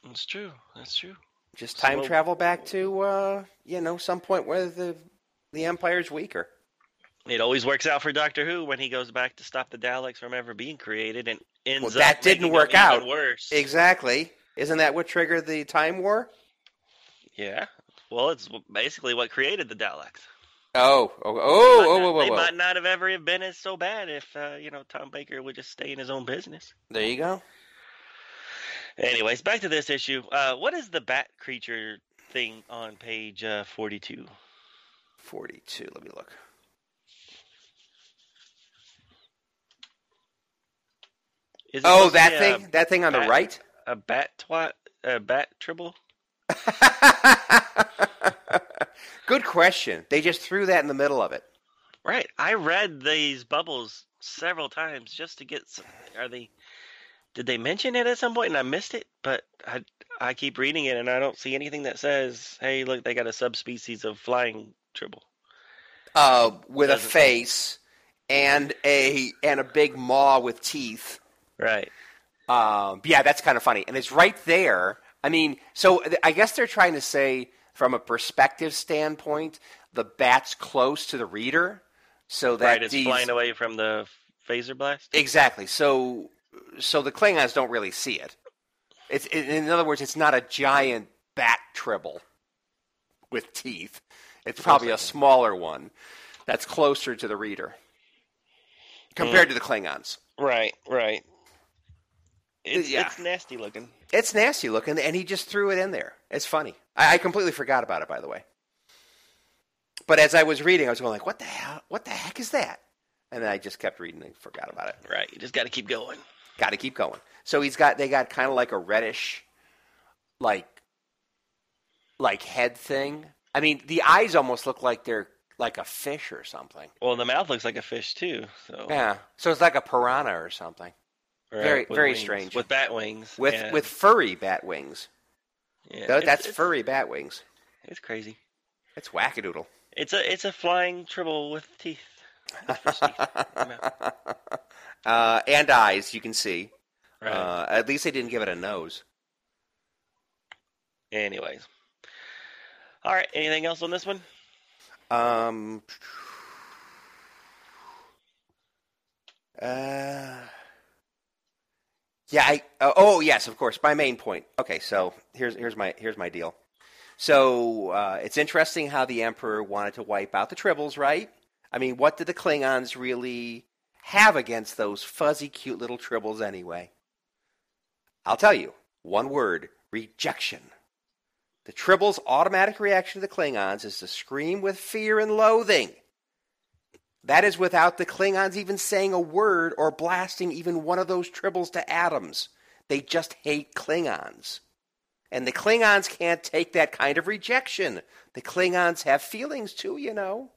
That's true. That's true. Just time what- travel back to uh, you know some point where the the empire's weaker. It always works out for Doctor Who when he goes back to stop the Daleks from ever being created and ends Well, up that didn't work out. Worse. Exactly. Isn't that what triggered the time war? Yeah. Well, it's basically what created the Daleks. Oh, oh, oh, oh, not- whoa, They might not have ever been as so bad if uh, you know Tom Baker would just stay in his own business. There you go. Anyways, back to this issue. Uh, what is the bat creature thing on page uh, forty-two? Forty-two. Let me look. Is Oh, that thing. that thing on the right. A, a bat twat. A bat tribble. Good question. They just threw that in the middle of it. Right. I read these bubbles several times just to get. Some, are they? Did they mention it at some point and I missed it? But I I keep reading it and I don't see anything that says, "Hey, look, they got a subspecies of flying tribble." Uh, with a face and a and a big maw with teeth. Right. Um, yeah, that's kind of funny, and it's right there. I mean, so th- I guess they're trying to say, from a perspective standpoint, the bat's close to the reader, so that right. It's these flying away from the phaser blast. exactly. So, so the Klingons don't really see it. It's in in other words, it's not a giant bat tribble with teeth. It's probably a smaller one that's closer to the reader compared hmm. to the Klingons. Right. Right. It's, Yeah. it's nasty looking. It's nasty looking, and he just threw it in there. It's funny. I, I completely forgot about it, by the way. But as I was reading, I was going like, "What the hell? What the heck is that?" And then I just kept reading and forgot about it. Right. You just got to keep going. Got to keep going. So he's got they got kind of like a reddish, like, like head thing. I mean, the eyes almost look like they're like a fish or something. Well, the mouth looks like a fish too. So Yeah. So it's like a piranha or something Right, very- very wings. strange. with bat wings. with yeah. with furry bat wings. Yeah. It's- That's it's, furry bat wings. It's crazy. It's wackadoodle. It's a it's a flying tribble with teeth. Teeth. Uh, and eyes, you can see. Right. Uh, at least they didn't give it a nose. Anyways. All right. Anything else on this one? Um, uh, yeah. I. Uh, oh, yes, of course. My main point. Okay, so here's here's my here's my deal. So uh, it's interesting how the Emperor wanted to wipe out the Tribbles, right? I mean, what did the Klingons really have against those fuzzy, cute little Tribbles anyway? I'll tell you. One word: rejection. The Tribble's automatic reaction to the Klingons is to scream with fear and loathing. That is without the Klingons even saying a word or blasting even one of those Tribbles to atoms. They just hate Klingons. And the Klingons can't take that kind of rejection. The Klingons have feelings too, you know.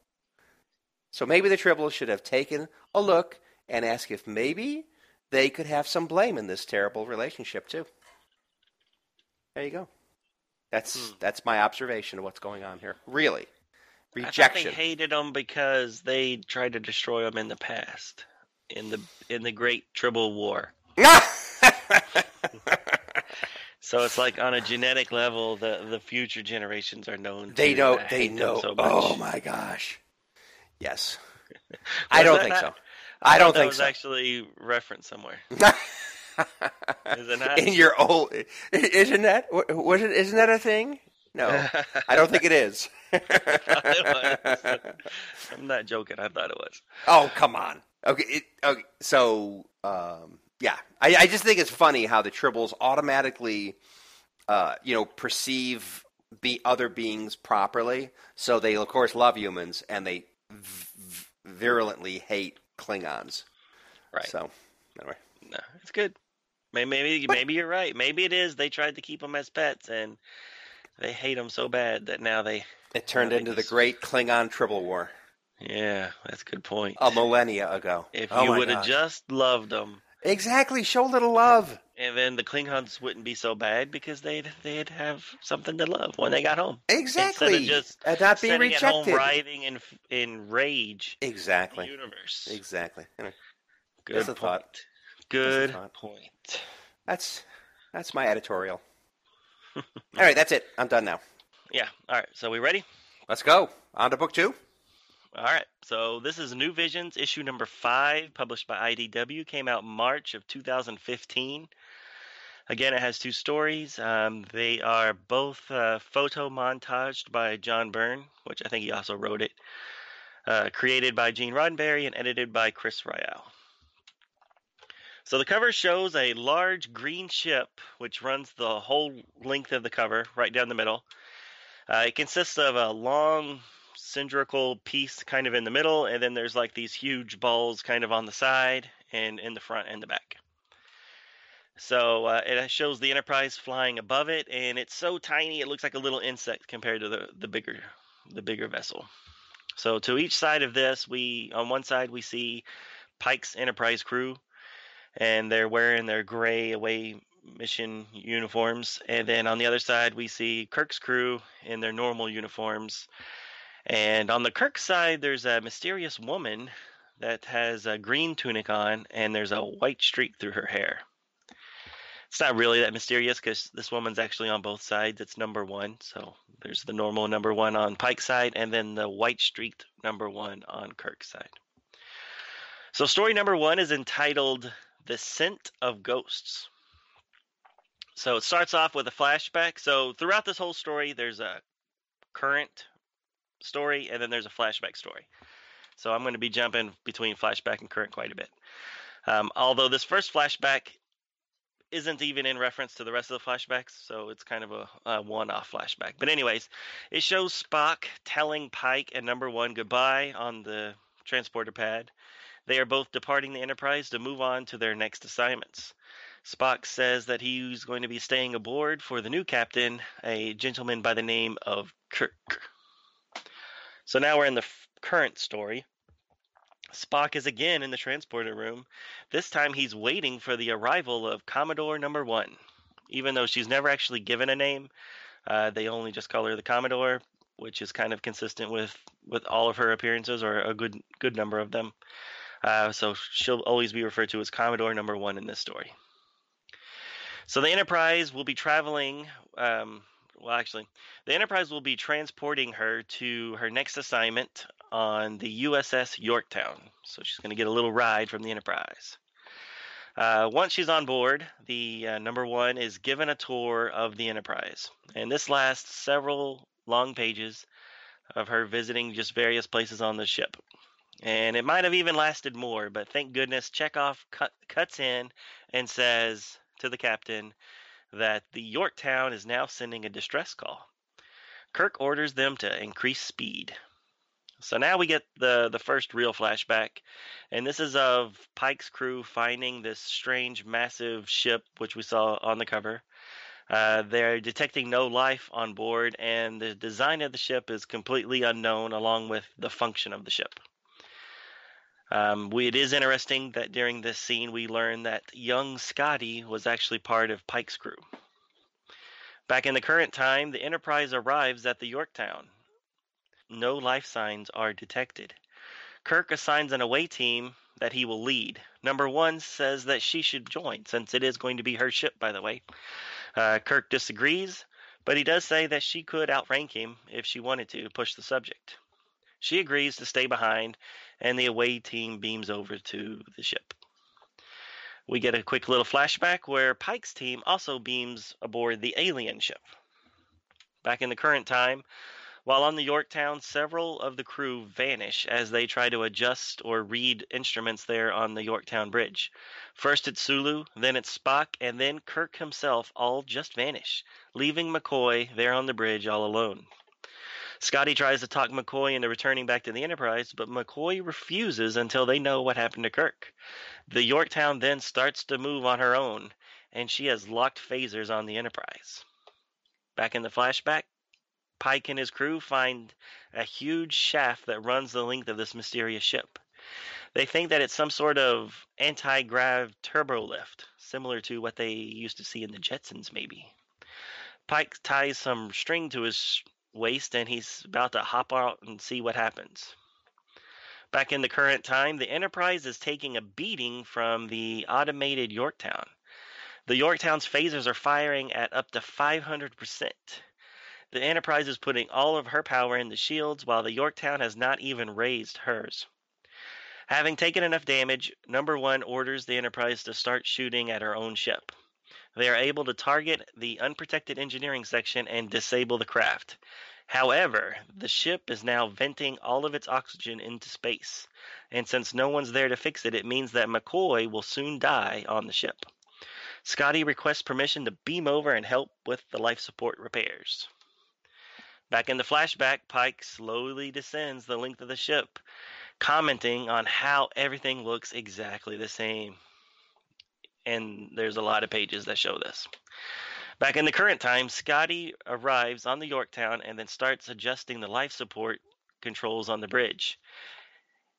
So maybe the Tribbles should have taken a look and asked if maybe they could have some blame in this terrible relationship too. There you go. That's Hmm. that's my observation of what's going on here. Really, I thought they hated them because they tried to destroy them in the past, in the in the Great Tribble War. So it's like on a genetic level, the the future generations are known. they to know. They know. So oh my gosh. Yes. I don't think not- so. I I don't that think was so. actually referenced somewhere. Is it not? In your old, isn't that was it? Isn't that a thing? No, I don't think it is. I'm not joking. I thought it was. Oh, come on. Okay, it, okay so um, yeah, I, I just think it's funny how the tribbles automatically, uh, you know, perceive be other beings properly. So they of course love humans, and they v- virulently hate Klingons. Right. So anyway, No, it's good. Maybe maybe, maybe you're right. Maybe it is. They tried to keep them as pets, and they hate them so bad that now they. It turned into the great Klingon tribble war Yeah, that's a good point. a millennia ago. If Oh you would have just loved them, exactly show a little love. and then the Klingons wouldn't be so bad because they'd they'd have something to love when they got home. Exactly, Instead of just and not being Sitting at home writhing in in rage. Exactly, The universe. exactly. Anyway, Good a point. thought. Good thought. point. That's that's my editorial. All right, that's it. I'm done now. Yeah. All right. So we ready? Let's go on to book two. All right. So this is New Visions, issue number five, published by IDW. Came out March of 2015. Again, it has two stories. Um, they are both uh, photo montaged by John Byrne, which I think he also wrote it. Uh, created by Gene Roddenberry and edited by Chris Ryall. So the cover shows a large green ship which runs the whole length of the cover, right down the middle. Uh, it consists of a long cylindrical piece kind of in the middle, and then there's like these huge balls kind of on the side and in the front and the back. So uh, it shows the Enterprise flying above it, and it's so tiny it looks like a little insect compared to the, the bigger the bigger vessel. So to each side of this, we on one side we see Pike's Enterprise crew, and they're wearing their gray away mission uniforms, and then on the other side we see Kirk's crew in their normal uniforms. And on the Kirk side, there's a mysterious woman that has a green tunic on, and there's a white streak through her hair. It's not really that mysterious because this woman's actually on both sides. It's number one. So there's the normal number one on Pike's side, and then the white streaked number one on Kirk's side. So story number one is entitled The Scent of Ghosts. So it starts off with a flashback. So throughout this whole story, there's a current story and then there's a flashback story. So I'm going to be jumping between flashback and current quite a bit. Um, although this first flashback isn't even in reference to the rest of the flashbacks, so it's kind of a, a one off flashback. But, anyways, it shows Spock telling Pike and Number One goodbye on the transporter pad. They are both departing the Enterprise to move on to their next assignments. Spock says that he's going to be staying aboard for the new captain, a gentleman by the name of Kirk. So now we're in the f- current story. Spock is again in the transporter room. This time he's waiting for the arrival of Commodore Number One. Even though she's never actually given a name, uh, they only just call her the Commodore, which is kind of consistent with, with all of her appearances, or a good good number of them. Uh, so she'll always be referred to as Commodore Number One in this story. So the Enterprise will be traveling. Um, well, actually, the Enterprise will be transporting her to her next assignment on the USS Yorktown. So she's going to get a little ride from the Enterprise. Uh, once she's on board, the uh, number one is given a tour of the Enterprise. And this lasts several long pages of her visiting just various places on the ship. And it might have even lasted more, but thank goodness Chekov cut, cuts in and says to the captain that the Yorktown is now sending a distress call. Kirk orders them to increase speed. So now we get the the first real flashback, and this is of Pike's crew finding this strange, massive ship, which we saw on the cover. Uh, they're detecting no life on board, and the design of the ship is completely unknown, along with the function of the ship. Um, we, it is interesting that during this scene we learn that young Scotty was actually part of Pike's crew. Back in the current time, the Enterprise arrives at the Yorktown. No life signs are detected. Kirk assigns an away team that he will lead. Number one says that she should join, since it is going to be her ship, by the way. Uh, Kirk disagrees, but he does say that she could outrank him if she wanted to push the subject. She agrees to stay behind, and the away team beams over to the ship. We get a quick little flashback where Pike's team also beams aboard the alien ship. Back in the current time, while on the Yorktown, several of the crew vanish as they try to adjust or read instruments there on the Yorktown Bridge. First it's Sulu, then it's Spock, and then Kirk himself all just vanish, leaving McCoy there on the bridge all alone. Scotty tries to talk McCoy into returning back to the Enterprise, but McCoy refuses until they know what happened to Kirk. The Yorktown then starts to move on her own, and she has locked phasers on the Enterprise. Back in the flashback, Pike and his crew find a huge shaft that runs the length of this mysterious ship. They think that it's some sort of anti grav turbo lift, similar to what they used to see in the Jetsons, maybe. Pike ties some string to his waist and he's about to hop out and see what happens. Back in the current time, the Enterprise is taking a beating from the automated Yorktown. The Yorktown's phasers are firing at up to 500%. The Enterprise is putting all of her power in the shields, while the Yorktown has not even raised hers. Having taken enough damage, Number One orders the Enterprise to start shooting at her own ship. They are able to target the unprotected engineering section and disable the craft. However, the ship is now venting all of its oxygen into space, and since no one's there to fix it, it means that McCoy will soon die on the ship. Scotty requests permission to beam over and help with the life support repairs. Back in the flashback, Pike slowly descends the length of the ship, commenting on how everything looks exactly the same. And there's a lot of pages that show this. Back in the current time, Scotty arrives on the Yorktown and then starts adjusting the life support controls on the bridge.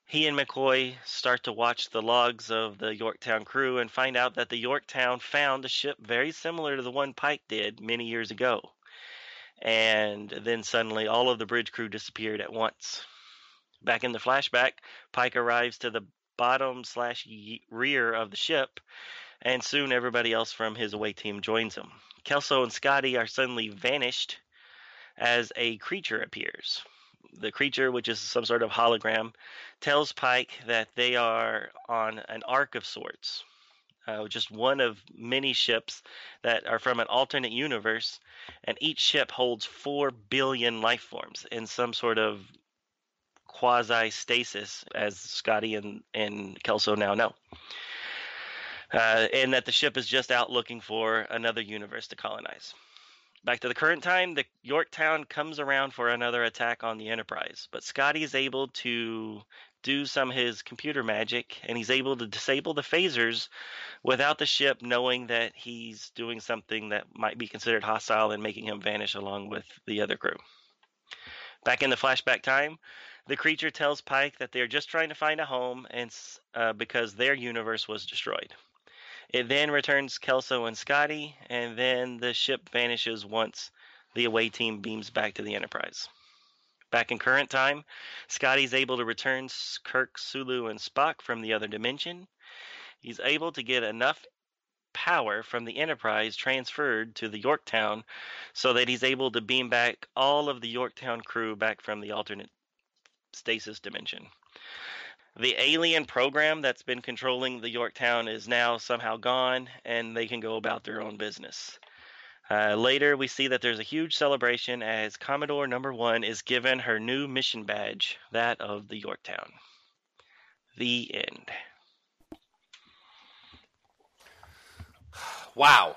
He and McCoy start to watch the logs of the Yorktown crew and find out that the Yorktown found a ship very similar to the one Pike did many years ago. And then suddenly all of the bridge crew disappeared at once. Back in the flashback, Pike arrives to the bottom slash rear of the ship, and soon everybody else from his away team joins him. Kelso and Scotty are suddenly vanished as a creature appears. The creature, which is some sort of hologram, tells Pike that they are on an ark of sorts, uh, just one of many ships that are from an alternate universe, and each ship holds four billion life forms in some sort of quasi stasis, as Scotty and, and Kelso now know. Uh, and that the ship is just out looking for another universe to colonize. Back to the current time, the Yorktown comes around for another attack on the Enterprise, but Scotty is able to do some of his computer magic and he's able to disable the phasers without the ship knowing that he's doing something that might be considered hostile and making him vanish along with the other crew. Back in the flashback time, the creature tells Pike that they're just trying to find a home and uh, because their universe was destroyed. It then returns Kelso and Scotty, and then the ship vanishes once the away team beams back to the Enterprise. Back in current time, Scotty's able to return Kirk, Sulu, and Spock from the other dimension. He's able to get enough power from the Enterprise transferred to the Yorktown so that he's able to beam back all of the Yorktown crew back from the alternate stasis dimension the alien program that's been controlling the Yorktown is now somehow gone, and they can go about their own business. Uh, later, we see that there's a huge celebration as Commodore Number One is given her new mission badge, that of the Yorktown. The end. Wow.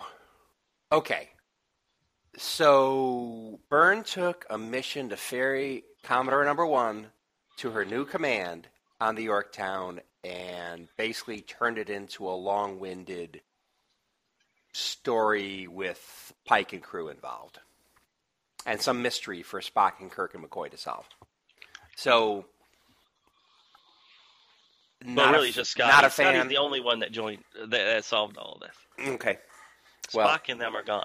Okay. So Byrne took a mission to ferry Commodore Number One to her new command on the Yorktown and basically turned it into a long-winded story with Pike and crew involved, and some mystery for Spock and Kirk and McCoy to solve. So, not really, a, just Scotty. Not a fan. Scotty's the only one that joined that, that solved all of this. Okay, Spock well, and them are gone.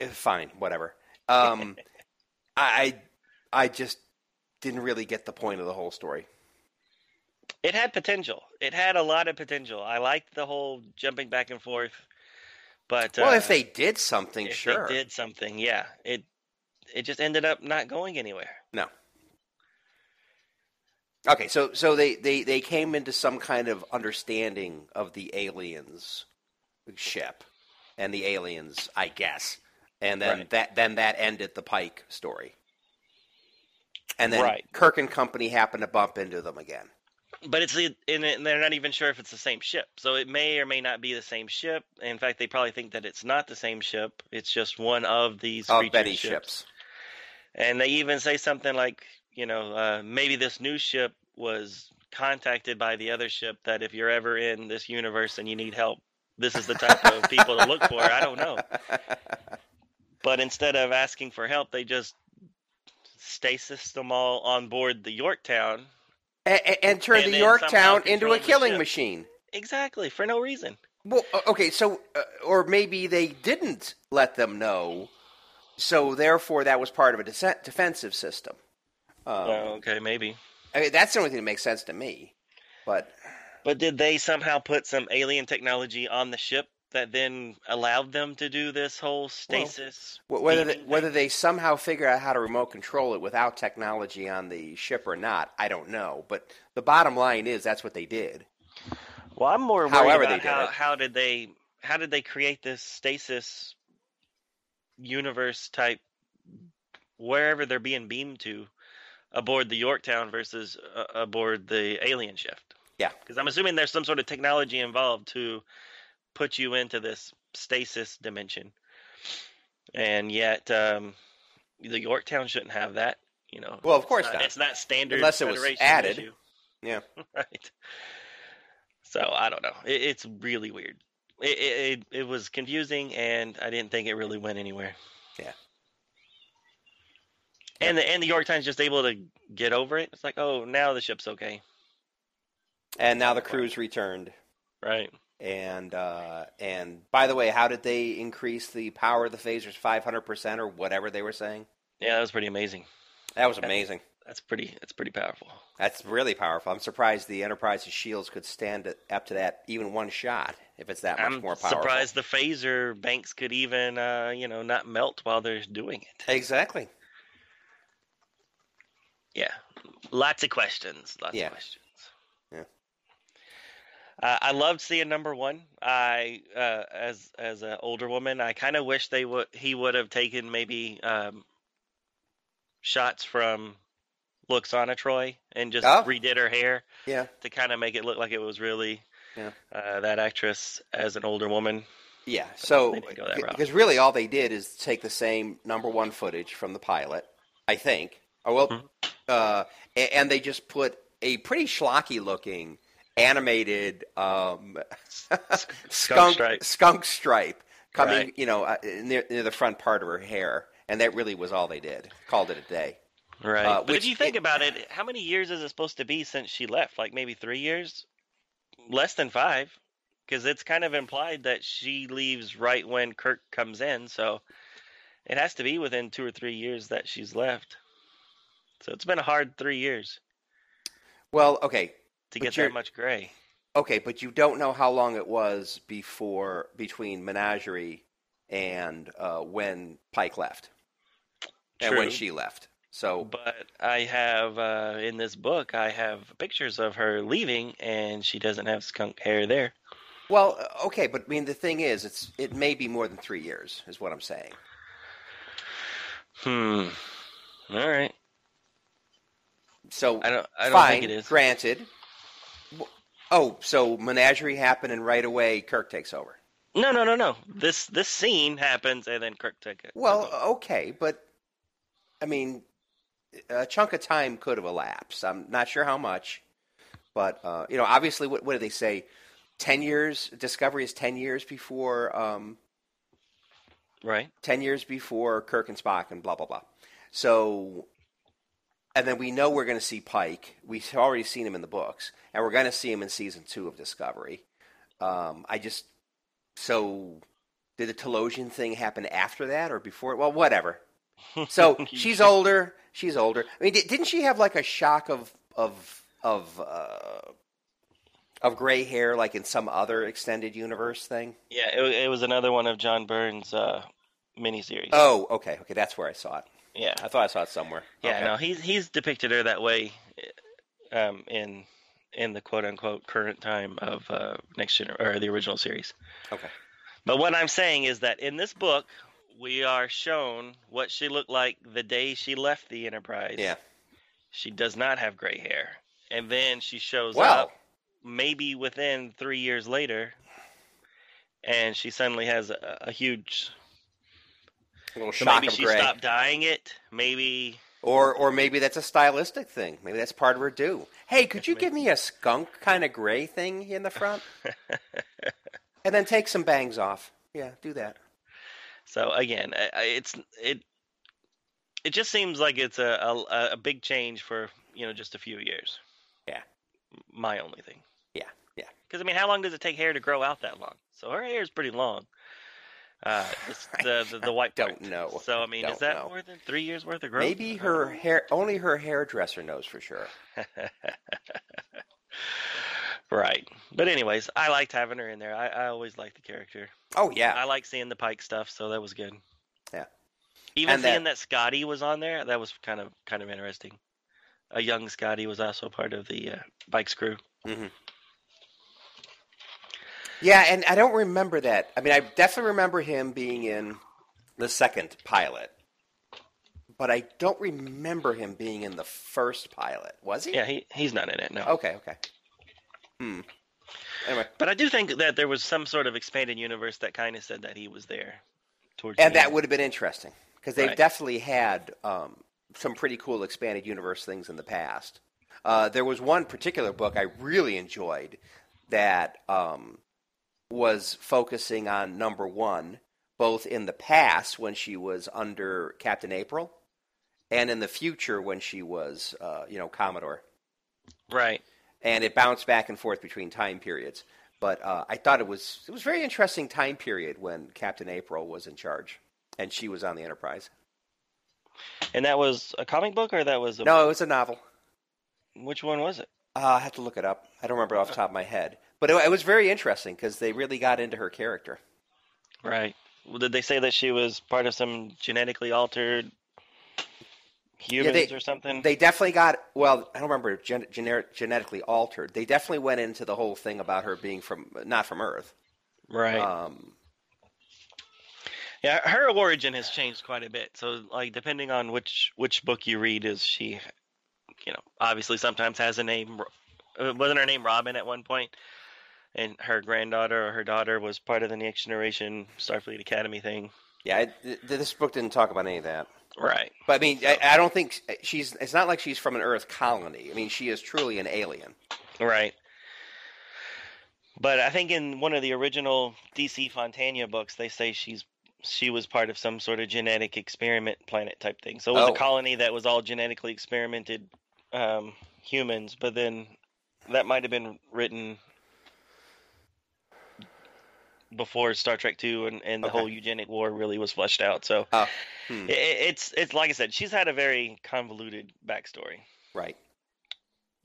Eh, fine, whatever. Um, I, I just didn't really get the point of the whole story. It had potential. It had a lot of potential. I liked the whole jumping back and forth. But well, uh, if they did something, if sure. They did something, yeah. It it just ended up not going anywhere. No. Okay, so so they, they, they came into some kind of understanding of the aliens ship and the aliens, I guess. And then right. that then that ended the Pike story and then right. Kirk and company happen to bump into them again. But it's the, and they're not even sure if it's the same ship, so it may or may not be the same ship. In fact, they probably think that it's not the same ship; it's just one of these of Betty ships. ships. And they even say something like, you know, uh, maybe this new ship was contacted by the other ship that if you're ever in this universe and you need help, this is the type of people to look for. I don't know. But instead of asking for help, they just stasis them all on board the Yorktown. And, and turn and the Yorktown into a killing machine. Exactly, for no reason. Well, okay, so, uh, or maybe they didn't let them know, so therefore that was part of a de- defensive system. Um, oh, okay, maybe. I mean, that's the only thing that makes sense to me. But but did they somehow put some alien technology on the ship that then allowed them to do this whole stasis. Well, whether they, whether they somehow figure out how to remote control it without technology on the ship or not, I don't know. But the bottom line is that's what they did. Well, I'm more worried However about how, how did they how did they create this stasis universe type wherever they're being beamed to aboard the Yorktown versus uh, aboard the alien shift. Yeah, because I'm assuming there's some sort of technology involved to put you into this stasis dimension. And yet, um, the Yorktown shouldn't have that. You know. Well, of course it's not. It's not standard. Unless it was added. Issue. Yeah. right. So I don't know. It, it's really weird. It, it it was confusing, and I didn't think it really went anywhere. Yeah. And the and the Yorktown's just able to get over it. It's like, oh, now the ship's okay, And now the crew's returned. right? And uh, and by the way, how did they increase the power of the phasers 500% or whatever they were saying? Yeah, that was pretty amazing. That was amazing. That's pretty. That's pretty powerful. That's really powerful. I'm surprised the Enterprise's shields could stand up to that even one shot if it's that much I'm more powerful. I'm surprised the phaser banks could even, uh, you know, not melt while they're doing it. Exactly. Yeah, lots of questions. Lots Yeah. of questions. Uh, I loved seeing number one. I, uh, as as an older woman, I kind of wish they would he would have taken maybe um, shots from Lwaxana Troi and just Oh. redid her hair Yeah. to kind of make it look like it was really Yeah. uh, that actress as an older woman. Yeah. So they didn't go that route. because really all they did is take the same number one footage from the pilot, I think. Oh well, Mm-hmm. uh, a- and they just put a pretty schlocky looking animated um, skunk stripe. skunk stripe coming, Right. you know, uh, near, near the front part of her hair, and that really was all they did. Called it a day. Right. Uh, but which if you think it- about it, how many years is it supposed to be since she left? Like maybe three years? Less than five. Because it's kind of implied that she leaves right when Kirk comes in. So it has to be within two or three years that she's left. So it's been a hard three years Well, okay, to But get that much gray. okay, but you don't know how long it was before between Menagerie and uh, when Pike left, and when she left. So But I have, uh, in this book, I have pictures of her leaving and she doesn't have skunk hair there. Well, uh, okay, but I mean the thing is, it's it may be more than three years, is what I'm saying. Hmm. All right. So I don't, I don't fine, think it is. granted. Oh, so Menagerie happened, and right away Kirk takes over. No, no, no, no. This this scene happens, and then Kirk takes it. Well, okay, but I mean, a chunk of time could have elapsed. I'm not sure how much, but uh, you know, obviously, what, what did they say? Ten years. Discovery is ten years before. Um, right. 10 years before Kirk and Spock and blah, blah, blah. So, and then we know we're going to see Pike. We've already seen him in the books, and we're going to see him in season two of Discovery. Um, I just, so did the Telosian thing happen after that or before? Well, whatever. So she's older. She's older. I mean, didn't she have like a shock of, of, of, uh, of gray hair, like in some other extended universe thing? Yeah, it, it was another one of John Byrne's uh, miniseries. Oh, okay, okay, that's where I saw it. Yeah, I thought I saw it somewhere. yeah. Okay. No, he's he's depicted her that way, um, in in the quote unquote current time of uh, next gen or the original series. Okay. But what I'm saying is that in this book, we are shown what she looked like the day she left the Enterprise. Yeah. She does not have gray hair, and then she shows Well, up maybe within three years later, and she suddenly has a, a huge. A little So shock maybe she gray. stopped dyeing it. Maybe Or or maybe that's a stylistic thing. Maybe that's part of her do. Hey, could you give me a skunk kind of gray thing in the front? and then take some bangs off. Yeah, do that. so. Again, it's it. It just seems like it's a, a a big change for you know just a few years. Yeah. My only thing. Yeah, yeah. Because I mean, how long does it take hair to grow out that long? So her hair is pretty long. Uh, the, the the white Don't know. So I mean, is Don't that know. more than three years worth of growth? Maybe her hair only her hairdresser knows for sure. right. But anyways, I liked having her in there. I, I always liked the character. Oh yeah. I like seeing the Pike stuff, so that was good. Yeah. Even And seeing that- that Scotty was on there, that was kind of kind of interesting. A young Scotty was also part of the uh, Pike's crew. Yeah, and I don't remember that. I mean, I definitely remember him being in the second pilot. But I don't remember him being in the first pilot. Was he? Yeah, he he's not in it, no. Okay, okay. Hmm. Anyway, But I do think that there was some sort of expanded universe that kind of said that he was there. Towards and the that end. would have been interesting because they've Right. definitely had um, some pretty cool expanded universe things in the past. Uh, there was one particular book I really enjoyed that um, was focusing on number one, both in the past when she was under Captain April, and in the future when she was, uh, you know, Commodore. Right. And it bounced back and forth between time periods. But uh, I thought it was it was a very interesting time period when Captain April was in charge, and she was on the Enterprise. And that was a comic book, or that was a No, it was a novel. Which one was it? Uh, I have to look it up. I don't remember off the top of my head, but it, it was very interesting because they really got into her character. Right. Well, did they say that she was part of some genetically altered humans they- or something? They definitely got well. I don't remember gen- gener- genetically altered. They definitely went into the whole thing about her being from not from Earth. right. Um, yeah, her origin has changed quite a bit. So, like, depending on which which book you read, is she, you know, obviously sometimes has a name. uh, Wasn't her name Robin at one point? And her granddaughter or her daughter was part of the Next Generation Starfleet Academy thing. yeah, I, th- this book didn't talk about any of that. Right. But I mean, I, I don't think she's. It's not like she's from an Earth colony. I mean, she is truly an alien. Right. But I think in one of the original DC Fontana books, they say she's she was part of some sort of genetic experiment planet type thing. So it was Oh. a colony that was all genetically experimented um, humans, but then that might have been written before Star Trek Two and, and the Okay. whole eugenic war really was fleshed out. So Oh, hmm. it, it's it's like I said, she's had a very convoluted backstory right.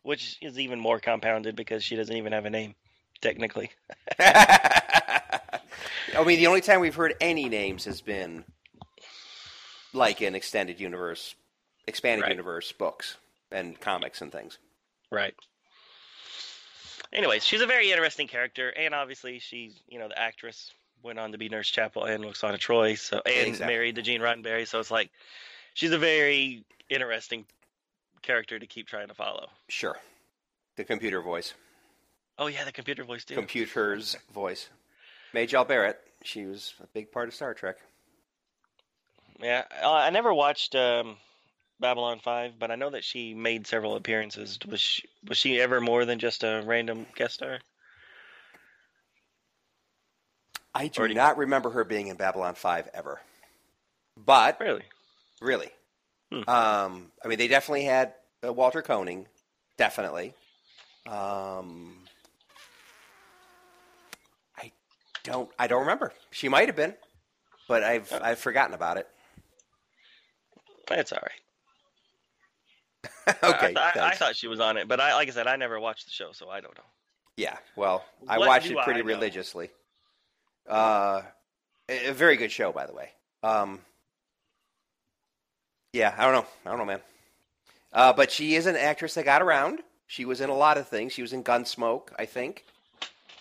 which is even more compounded because she doesn't even have a name, technically. I mean, the only time we've heard any names has been like in extended universe, expanded Right. universe books and comics and things. Right. Anyways, she's a very interesting character, and obviously she's, you know, the actress went on to be Nurse Chapel and Lwaxana Troi, so and Exactly. married to Gene Roddenberry, so it's like she's a very interesting character to keep trying to follow. Sure. The computer voice. Oh yeah, the computer voice too. Computer's voice. Majel Barrett. She was a big part of Star Trek. yeah, I never watched um, Babylon Five, but I know that she made several appearances. Was she, was she ever more than just a random guest star? I do do you- not remember her being in Babylon 5 ever. But, Really? really. Hmm. Um, I mean, they definitely had uh, Walter Koenig. Definitely. Um, I don't. I don't remember. She might have been, but I've I've forgotten about it. That's all right. okay. I, I, I thought she was on it, but I, like I said, I never watched the show, so I don't know. Yeah, well, I What watched it pretty religiously. Uh, a a very good show, by the way. Um, yeah, I don't know. I don't know, man. Uh, but she is an actress that got around. She was in a lot of things. She was in Gunsmoke, I think.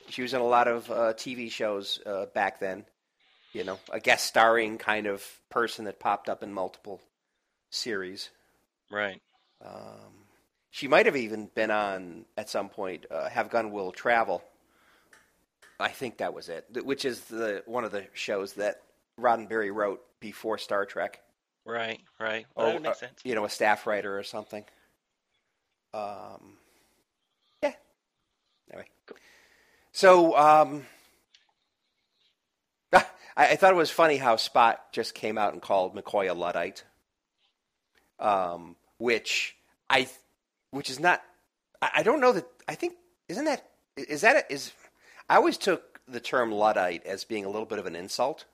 She was in a lot of uh, TV shows uh, back then. You know, a guest starring kind of person that popped up in multiple series. Right. Um, she might have even been on at some point. Uh, Have Gun Will Travel. I think that was it, which is the one of the shows that Roddenberry wrote before Star Trek. Right. Right. Well, Oh, that would make uh, sense. You know, a staff writer or something. Um, yeah. Anyway, cool. so um, I, I thought it was funny how Spock just came out and called McCoy a luddite, um, which I, which is not. I, I don't know that. I think isn't that is that a, is. I always took the term luddite as being a little bit of an insult,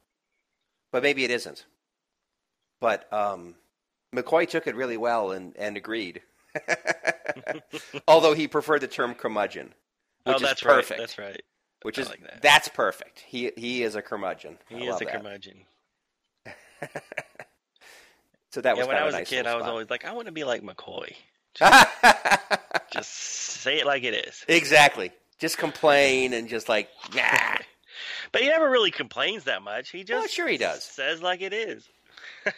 but maybe it isn't. But um, McCoy took it really well and, and agreed. Although he preferred the term curmudgeon, which oh, is that's perfect. right. That's right. Which I is like that. that's perfect. He he is a curmudgeon. I He is a curmudgeon. So that yeah, was when I was a nice kid, I was spot. always like, I want to be like McCoy. always Just say it like it is. exactly. Just complain and just like nah. But he never really complains that much. He just Well, sure he does. says like it is.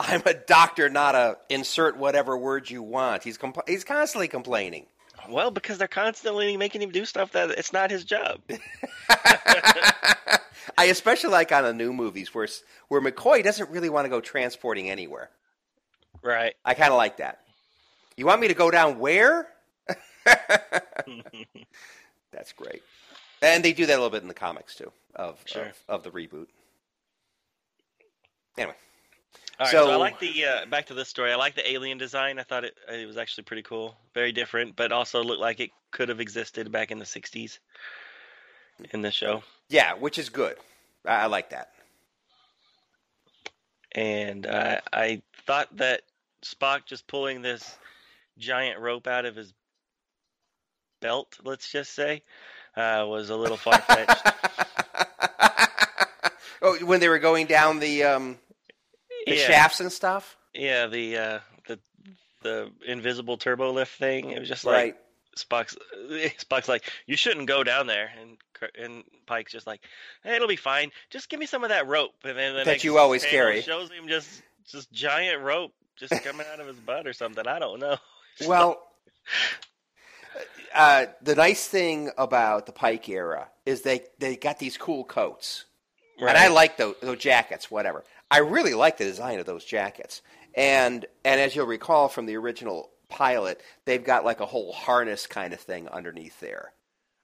I'm a doctor, not a insert whatever word you want. He's compl- he's constantly complaining. Well, because they're constantly making him do stuff that it's not his job. I especially like on the new movies where where McCoy doesn't really want to go transporting anywhere. right. I kind of like that. You want me to go down where? That's great. And they do that a little bit in the comics too of Sure. of, of the reboot. Anyway, All right, So- so, I like the uh, back to this story. I like the alien design. I thought it it was actually pretty cool, very different, but also looked like it could have existed back in the '60s in the show. Yeah, which is good. I, I like that. And uh, I thought that Spock just pulling this giant rope out of his belt, let's just say, uh, was a little far fetched. oh, when they were going down the um, the yeah, shafts and stuff, yeah, the uh, the the invisible turbo lift thing. It was just like right? Spock's Spock's like, you shouldn't go down there, and and Pike's just like, hey, it'll be fine. Just give me some of that rope, and then the That next you always carry. shows him just just giant rope just coming out of his butt or something. I don't know. Well, uh, the nice thing about the Pike era is they they got these cool coats, and I like those, those jackets. Whatever, I really like the design of those jackets. And and as you'll recall from the original pilot, they've got like a whole harness kind of thing underneath there.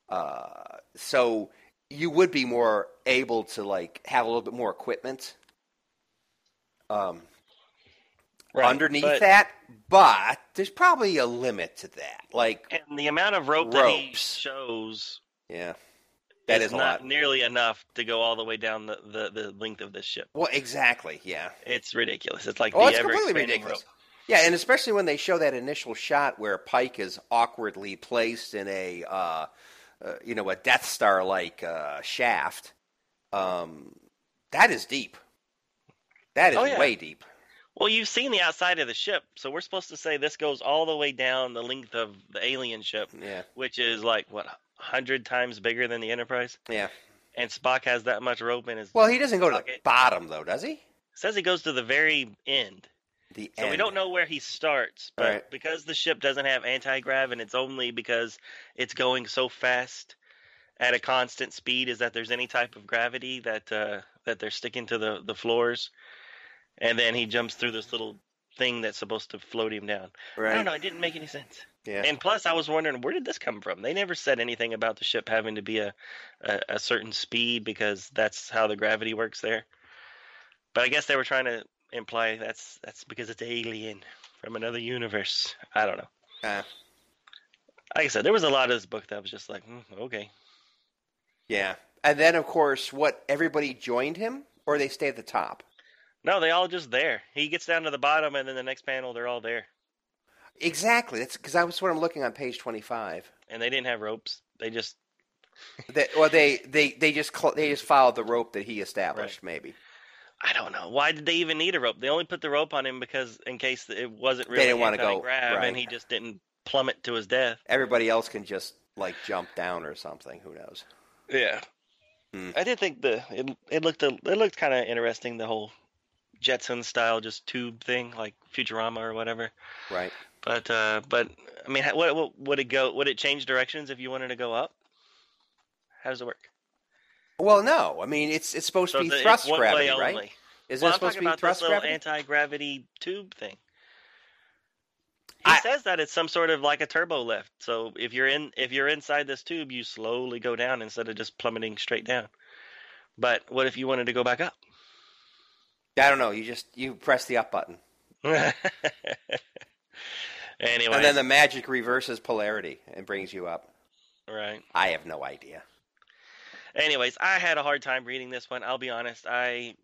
Uh, so you would be more able to like have a little bit more equipment. Um, Right, underneath but- that, but there's probably a limit to that. Like, and the amount of rope that he shows yeah, that is is not nearly enough to go all the way down the, the, the length of this ship. Well, exactly, yeah. It's ridiculous. It's like Oh, it's completely ridiculous. rope. Yeah, and especially when they show that initial shot where Pike is awkwardly placed in a, uh, uh, you know, a Death Star like uh, shaft. Um, that is deep. That is Oh, yeah. way deep. Well, you've seen the outside of the ship, so we're supposed to say this goes all the way down the length of the alien ship, Yeah, which is like what hundred times bigger than the Enterprise. yeah. And Spock has that much rope in his. Well, he doesn't go to the bottom though, does he? says he goes to the very end, The end so end. we don't know where he starts. But Right. because the ship doesn't have anti grav, and it's only because it's going so fast at a constant speed, is that there's any type of gravity that uh, that they're sticking to the the floors, and then he jumps through this little thing that's supposed to float him down. I don't know. It didn't make any sense. Yeah. And plus, I was wondering where did this come from? They never said anything about the ship having to be a, a, a certain speed because that's how the gravity works there. But I guess they were trying to imply that's that's because it's alien from another universe. I don't know. Uh, Like I said, there was a lot of this book that was just like, hmm, okay. yeah. And then, of course, what? Everybody joined him, or they stay at the top? No, they all just there. He gets down to the bottom, and then the next panel, they're all there, Exactly. That's because I was what I'm looking on page 25. and they didn't have ropes. They just They, well, they they they just cl- they just followed the rope that he established. Maybe I don't know. Why did they even need a rope? They only put the rope on him because in case it wasn't really didn't wanna go- grab right. and he just didn't plummet to his death. everybody else can just like jump down or something. Who knows? Yeah. Hmm. I did think the it it looked a, it looked kind of interesting the whole Jetson style just tube thing like Futurama or whatever. Right. But uh but I mean what, what would it go would it change directions if you wanted to go up? How does it work? Well, no. I mean, it's it's supposed to be the- thrust gravity, right? only. Isn't well, it supposed to be about thrust this little gravity? anti-gravity tube thing. He I- says that it's some sort of like a turbo lift. So if you're in if you're inside this tube, you slowly go down instead of just plummeting straight down. But what if you wanted to go back up? I don't know. You just you press the up button, anyway, and then the magic reverses polarity and brings you up. right. I have no idea. Anyways, I had a hard time reading this one. I'll be honest. I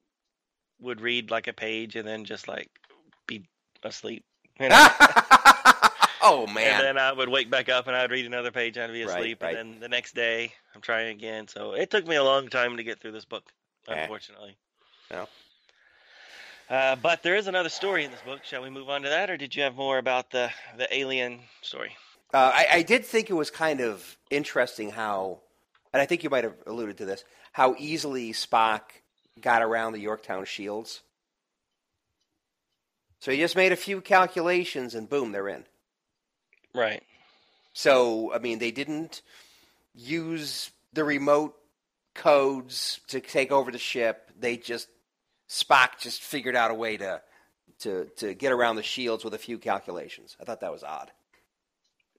would read like a page and then just like be asleep. You know? oh And man. then I would wake back up and I'd read another page and I'd be asleep. right. And then the next day, I'm trying again. So it took me a long time to get through this book, Eh. unfortunately. Uh, but there is another story in this book. Shall we move on to that, or did you have more about the the alien story? Uh, I, I did think it was kind of interesting how, and I think you might have alluded to this, how easily Spock got around the Yorktown shields. So he just made a few calculations and boom, they're in. Right. So, I mean, they didn't use the remote codes to take over the ship. They just, Spock just figured out a way to, to, to get around the shields with a few calculations. I thought that was odd.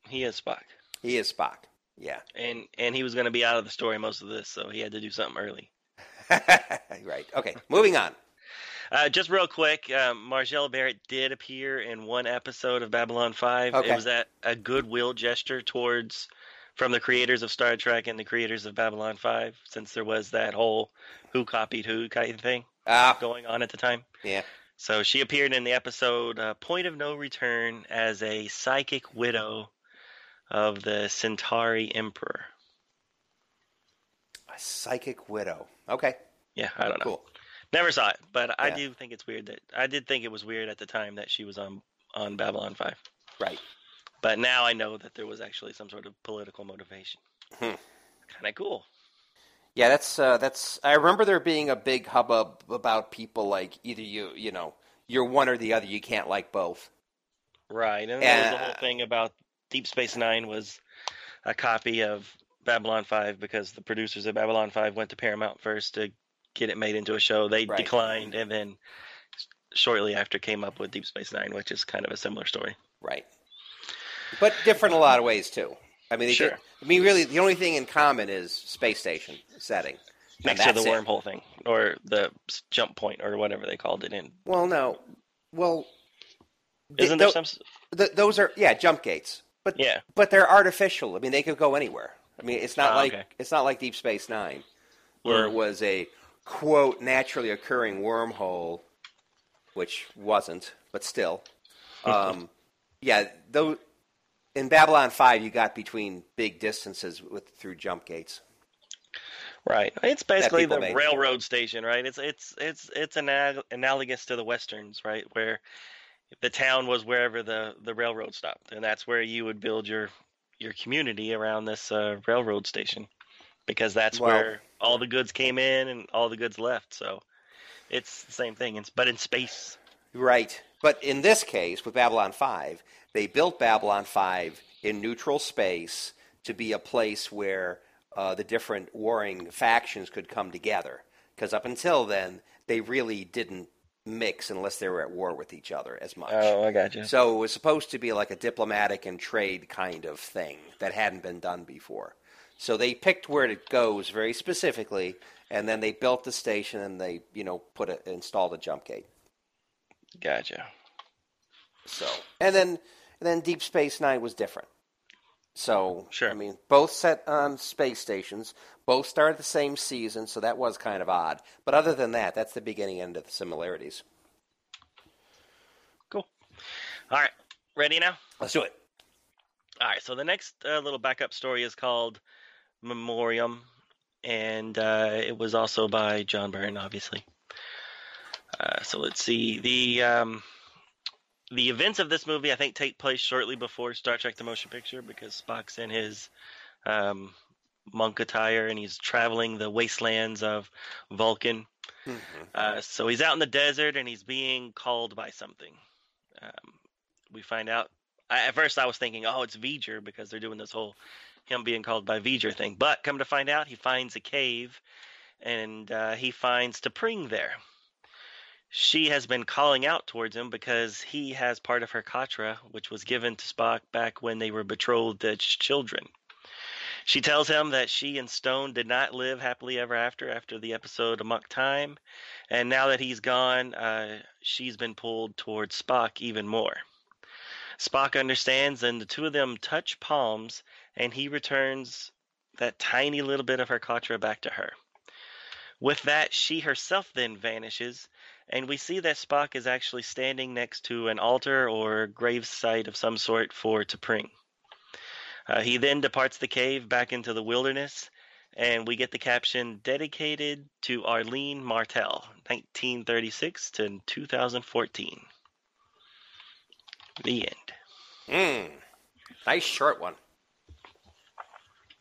He is Spock, He is Spock. Yeah. and and he was going to be out of the story most of this, so he had to do something early. right. Okay. Moving on. Uh, just real quick, Majel Barrett did appear in one episode of Babylon 5. Okay. It was that a goodwill gesture towards from the creators of Star Trek and the creators of Babylon 5, since there was that whole who copied who kind of thing Ah, going on at the time. yeah. So she appeared in the episode uh, Point of No Return as a psychic widow of the Centauri Emperor. A psychic widow. Okay, Yeah, I don't know. cool. Never saw it, but I Yeah. do think it's weird that I did think it was weird at the time that she was on on Babylon 5. Right. But now I know that there was actually some sort of political motivation. Hmm. Kind of cool. Yeah, that's uh, that's. I remember there being a big hubbub about people like either you, you know, you're one or the other. You can't like both. Right. And there was the whole thing about Deep Space Nine was a copy of Babylon 5 because the producers of Babylon 5 went to Paramount first to get it made into a show. They Right. declined and then shortly after came up with Deep Space Nine, which is kind of a similar story. Right. But different in a lot of ways too. I mean, they Sure. did- I mean, really, the only thing in common is space station setting. Next to the that's it. wormhole thing or the jump point or whatever they called it in. Well, no. Well, Isn't there tho- some th- those are yeah jump gates, but Yeah. but they're artificial. I mean, they could go anywhere. I mean, it's not Ah, like okay. it's not like Deep Space Nine, where Mm. it was a quote naturally occurring wormhole, which wasn't, but still. Um, yeah, though in Babylon Five, you got between big distances with through jump gates. Right. It's basically the made. railroad station, right? It's it's it's it's anal- analogous to the westerns, right? Where the town was wherever the the railroad stopped, and that's where you would build your your community around this uh, railroad station, because that's Well- where all the goods came in and all the goods left. So it's the same thing, it's, but in space. Right. But in this case, with Babylon 5, they built Babylon 5 in neutral space to be a place where uh, the different warring factions could come together. Because up until then, they really didn't mix unless they were at war with each other as much. Oh, I got you. So it was supposed to be like a diplomatic and trade kind of thing that hadn't been done before. So they picked where it goes very specifically, and then they built the station and they, you know, put it installed a jump gate. Gotcha. So and then and then Deep Space Nine was different. So Sure. I mean, both set on space stations, both started the same season, so that was kind of odd. But other than that, that's the beginning end of the similarities. Cool. All right, ready now? Let's do it. All right, so the next uh, little backup story is called Memoriam, and uh, it was also by John Byrne, obviously. Uh, so let's see the um, the events of this movie. I think take place shortly before Star Trek: The Motion Picture because Spock's in his um, monk attire and he's traveling the wastelands of Vulcan. Uh, so he's out in the desert and he's being called by something. Um, we find out. I, at first, I was thinking, oh, it's V'ger because they're doing this whole him being called by V'ger thing. But come to find out, he finds a cave and uh, he finds T'Pring there. She has been calling out towards him because he has part of her Katra, which was given to Spock back when they were betrothed as children. She tells him that she and Stonn did not live happily ever after after the episode Amok Time, and now that he's gone, uh, she's been pulled towards Spock even more. Spock understands, and the two of them touch palms, and he returns that tiny little bit of her Katra back to her. With that, she herself then vanishes, and we see that Spock is actually standing next to an altar or grave site of some sort for T'Pring. Uh, he then departs the cave back into the wilderness, and we get the caption dedicated to Arlene Martel, 1936 to 2014. The end. Mm. Nice short one.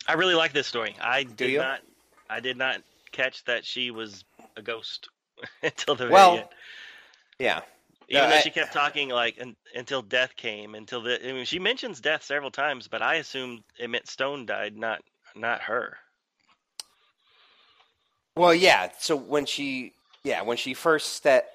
I really like this story. I did you? not I did not catch that she was a ghost until the very Well, end. Yeah. Even uh, though I- she kept talking like un, until death came, until the I mean, she mentions death several times, but I assumed it meant Stonn died, not not her. Well, yeah. So when she, yeah, when she first that,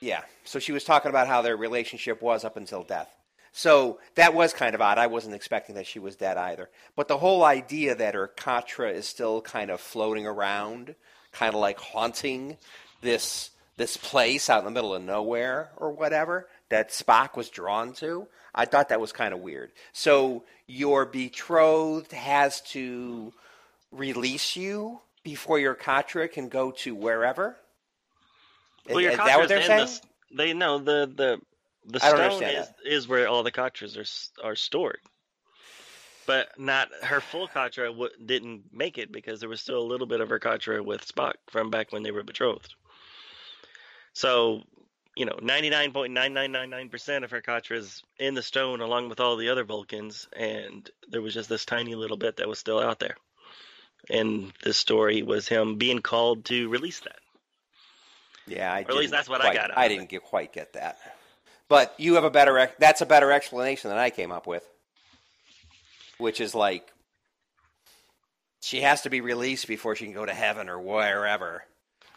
yeah. So she was talking about how their relationship was up until death. So that was kind of odd. I wasn't expecting that she was dead either. But the whole idea that her Katra is still kind of floating around, kind of like haunting this this place out in the middle of nowhere or whatever that Spock was drawn to. I thought that was kind of weird. So your betrothed has to release you before your Katra can go to wherever. Well, your is, is that what they're saying? The, they know the the the stone is, is where all the Katras are are stored. But not her full Katra w- didn't make it because there was still a little bit of her Katra with Spock from back when they were betrothed. So, you know, 99.9999% of her Katra is in the stone along with all the other Vulcans, and there was just this tiny little bit that was still out there. And this story was him being called to release that. Yeah, I Or at least that's what I got I didn't get, quite get that. But you have a better. That's a better explanation than I came up with, which is like she has to be released before she can go to heaven or wherever.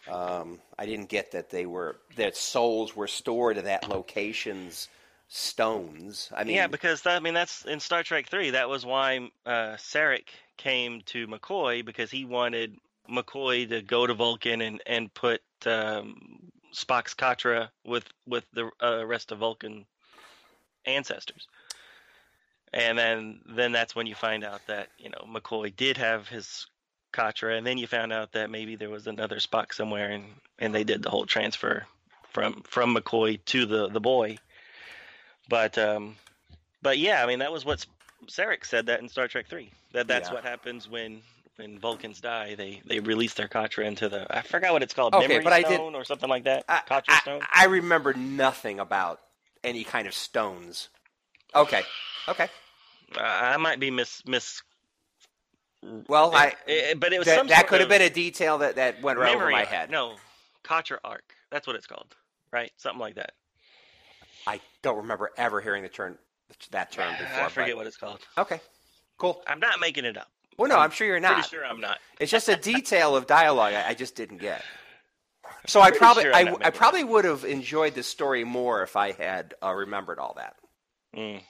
Um, I didn't get that they were that souls were stored in that location's stones. I mean, yeah, because that, I mean that's in Star Trek Three. That was why uh, Sarek came to McCoy because he wanted McCoy to go to Vulcan and and put um, Spock's Katra with with the uh, rest of Vulcan ancestors. And then then that's when you find out that you know McCoy did have his Katra, and then you found out that maybe there was another Spock somewhere, and and they did the whole transfer from from McCoy to the the boy. But um, but yeah, I mean that was what Sarek said that in Star Trek Three. That that's Yeah. what happens when when Vulcans die. They they release their Katra into the I forgot what it's called, Okay, memory but I did- stone or something like that. I, Katra I- stone. I remember nothing about any kind of stones. Okay, okay. Uh, I might be miss miss. Well, I Eh, but it was that, some that could have been a detail that, that went right over my arc. head. No, Katra arc. That's what it's called, right? Something like that. I don't remember ever hearing the term that term before. I forget but- what it's called. Okay, cool. I'm not making it up. Well, no, I'm I'm sure you're not. Pretty sure I'm not. It's just a detail of dialogue I, I just didn't get. So I probably sure I, I making it probably would have enjoyed the story more if I had uh, remembered all that. Mm.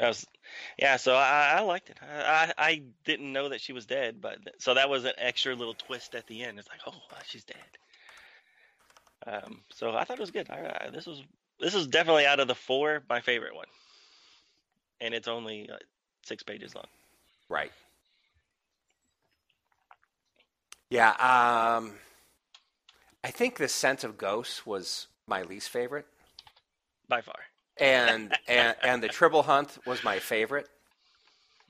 I was, yeah, so I, I liked it. I, I didn't know that she was dead, but so that was an extra little twist at the end. It's like, oh, she's dead. Um, so I thought it was good. I, I, this was this is definitely out of the four my favorite one, and it's only uh, six pages long. Right. Yeah. Um, I think the sense of Ghosts was my least favorite, by far. And and and the Tribble Hunt was my favorite,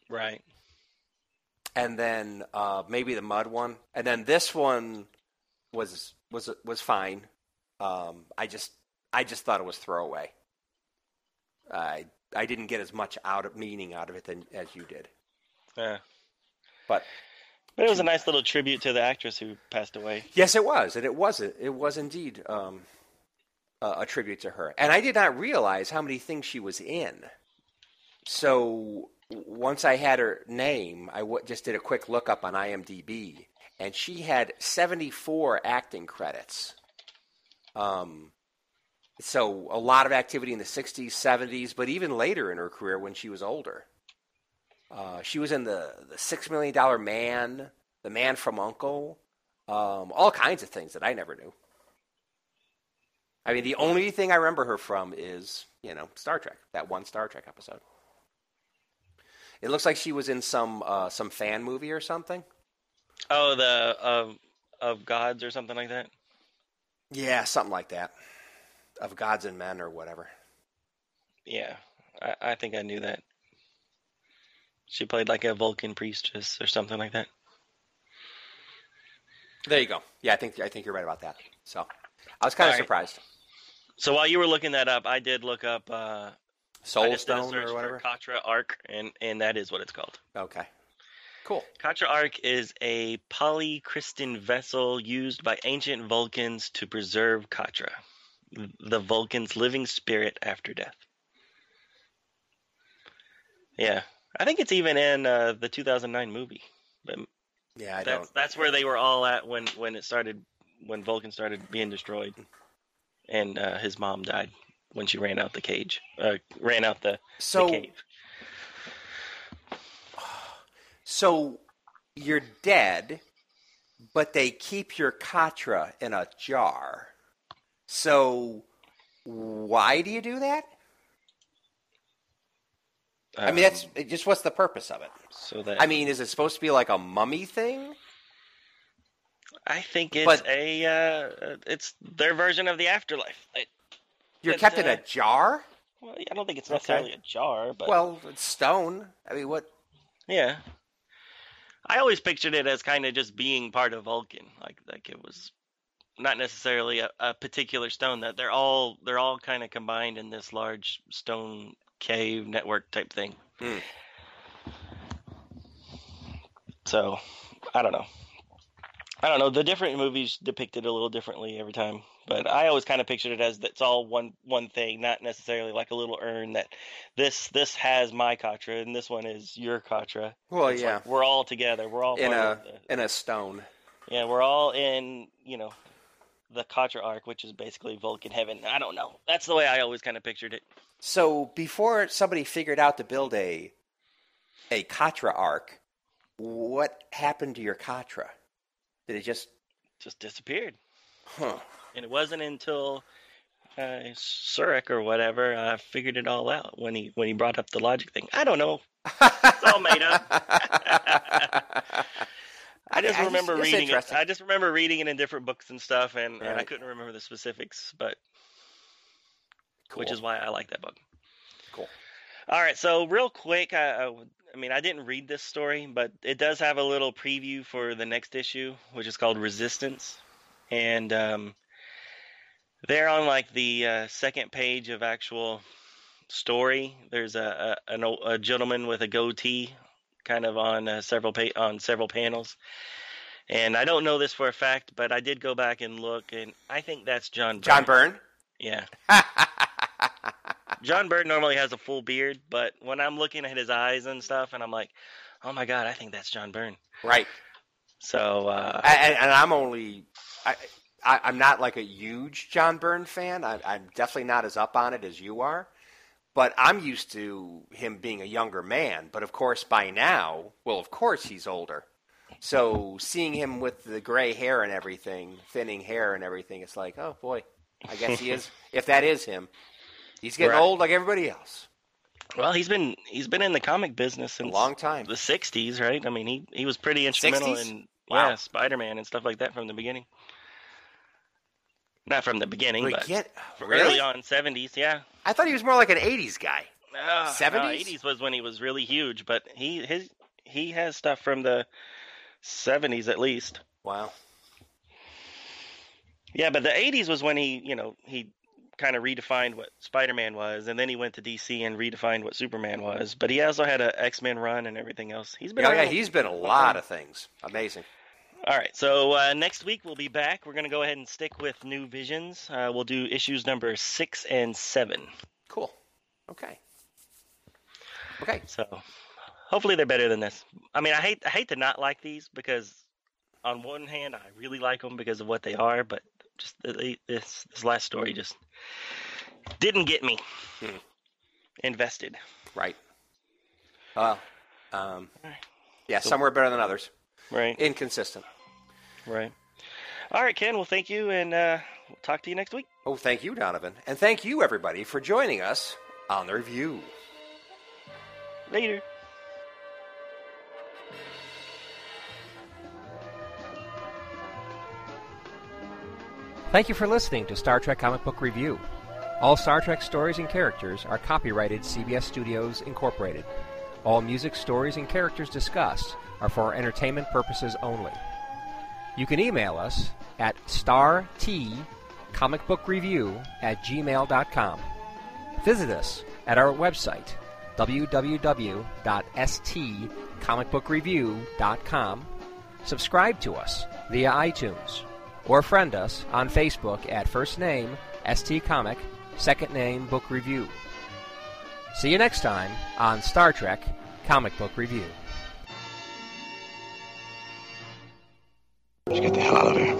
Right. and then uh, maybe the Mudd one, and then this one was was was fine. Um, I just I just thought it was throwaway. I I didn't get as much out of meaning out of it than as you did. Yeah. But But it was a nice little tribute to the actress who passed away. yes, it was, and it was it was indeed um, a tribute to her. And I did not realize how many things she was in. So once I had her name, I w- just did a quick look up on IMDb, and she had 74 acting credits. Um, so a lot of activity in the 60s, 70s, but even later in her career when she was older. Uh, she was in the, the Six Million Dollar Man, The Man from Uncle, um, all kinds of things that I never knew. I mean, the only thing I remember her from is, you know, Star Trek, that one Star Trek episode. It looks like she was in some uh, some fan movie or something. Oh, the of of gods or something like that. Yeah, something like that. Of Gods and Men or whatever. Yeah, I, I think I knew that. She played like a Vulcan priestess or something like that. There you go. Yeah, I think I think you're right about that. So I was kind of All right. surprised. So while you were looking that up, I did look up uh, I Soul just did a Stone search or whatever. Katra Arc, and and that is what it's called. Okay. Cool. Katra Arc is a polycrystalline vessel used by ancient Vulcans to preserve Katra, the Vulcan's living spirit after death. Yeah, I think it's even in uh, the 2009 movie. But Yeah, I that's don't. that's where they were all at when when it started when Vulcan started being destroyed, and uh, his mom died when she ran out the cage, uh, ran out the, the cave. so you're dead, but they keep your katra in a jar. So, why do you do that? I mean, Um, that's just what's the purpose of it? so that I mean, is it supposed to be like a mummy thing? I think it's but- a uh, it's their version of the afterlife. It, You're kept in uh, a jar? well, I don't think it's necessarily a jar, but Well, it's stone. I mean, what? yeah. I always pictured it as kind of just being part of Vulcan, like like it was not necessarily a, a particular stone. That they're all they're all kind of combined in this large stone cave network type thing. Hmm. So I don't know. I don't know. The different movies depict it a little differently every time, but I always kind of pictured it as it's all one one thing, not necessarily like a little urn that this this has my Katra and this one is your Katra. Well, It's yeah, like we're all together. We're all in a the, in a stone. yeah, we're all in you know the Katra arc, which is basically Vulcan heaven. I don't know. That's the way I always kind of pictured it. So before somebody figured out to build a a Katra arc, what happened to your Katra? Did it just? Just disappeared. Huh. And it wasn't until uh, Surak or whatever uh, figured it all out when he when he brought up the logic thing. I don't know. It's all made up. I just remember it's reading it. I just remember reading it in different books and stuff, and, and I couldn't remember the specifics, but which is why I like that book. Cool. All right, so real quick, I, I, mean, I didn't read this story, but it does have a little preview for the next issue, which is called Resistance, and um, they're on like the uh, second page of actual story. There's a a, an, a gentleman with a goatee, kind of on uh, several pa- on several panels. And I don't know this for a fact, but I did go back and look, and I think that's John. John Byrne. Byrne. Yeah. John Byrne normally has a full beard, but when I'm looking at his eyes and stuff, and I'm like, oh my god, I think that's John Byrne. right. So uh, and, and I'm only, I, I, I'm not like a huge John Byrne fan. I, I'm definitely not as up on it as you are. But I'm used to him being a younger man. But of course, by now, well, of course he's older. So seeing him with the gray hair and everything, thinning hair and everything, it's like, oh boy, I guess he is. if that is him, he's getting Right. old like everybody else. well, he's been he's been in the comic business A long time. the '60s, right? I mean, he he was pretty instrumental 60s? in Wow. yeah Spider-Man and stuff like that from the beginning. Not from the beginning, but really? early on '70s, yeah. I thought he was more like an '80s guy. Uh, 70s? No, 80s was when he was really huge, but he his he has stuff from the 70s at least. Wow. Yeah, but the 80s was when he, you know, he kind of redefined what Spider-Man was, and then he went to DC and redefined what Superman was. But he also had a X-Men run and everything else. He's been Yeah, yeah, he's been a lot of things. Amazing. All right, so uh, next week we'll be back. We're going to go ahead and stick with New Visions. Uh, we'll do issues number six and seven. Cool. Okay. Okay. So hopefully they're better than this. I mean, I hate I hate to not like these because on one hand I really like them because of what they are, but just the, this this last story just didn't get me Hmm. invested. Right. Well, um, yeah, some were better than others. Right, Inconsistent. right. All right, Ken. Well, thank you, and uh, we'll talk to you next week. Oh, thank you, Donovan. And thank you, everybody, for joining us on the review. Later. Thank you for listening to Star Trek Comic Book Review. All Star Trek stories and characters are copyrighted CBS Studios Incorporated. All music, stories, and characters discussed are for entertainment purposes only. You can email us at startcomicbookreview at gmail.com. Visit us at our website, www.stcomicbookreview.com. Subscribe to us via iTunes or friend us on Facebook at first name ST Comic, second name Book Review. See you next time on Star Trek Comic Book Review. Let's get the hell out of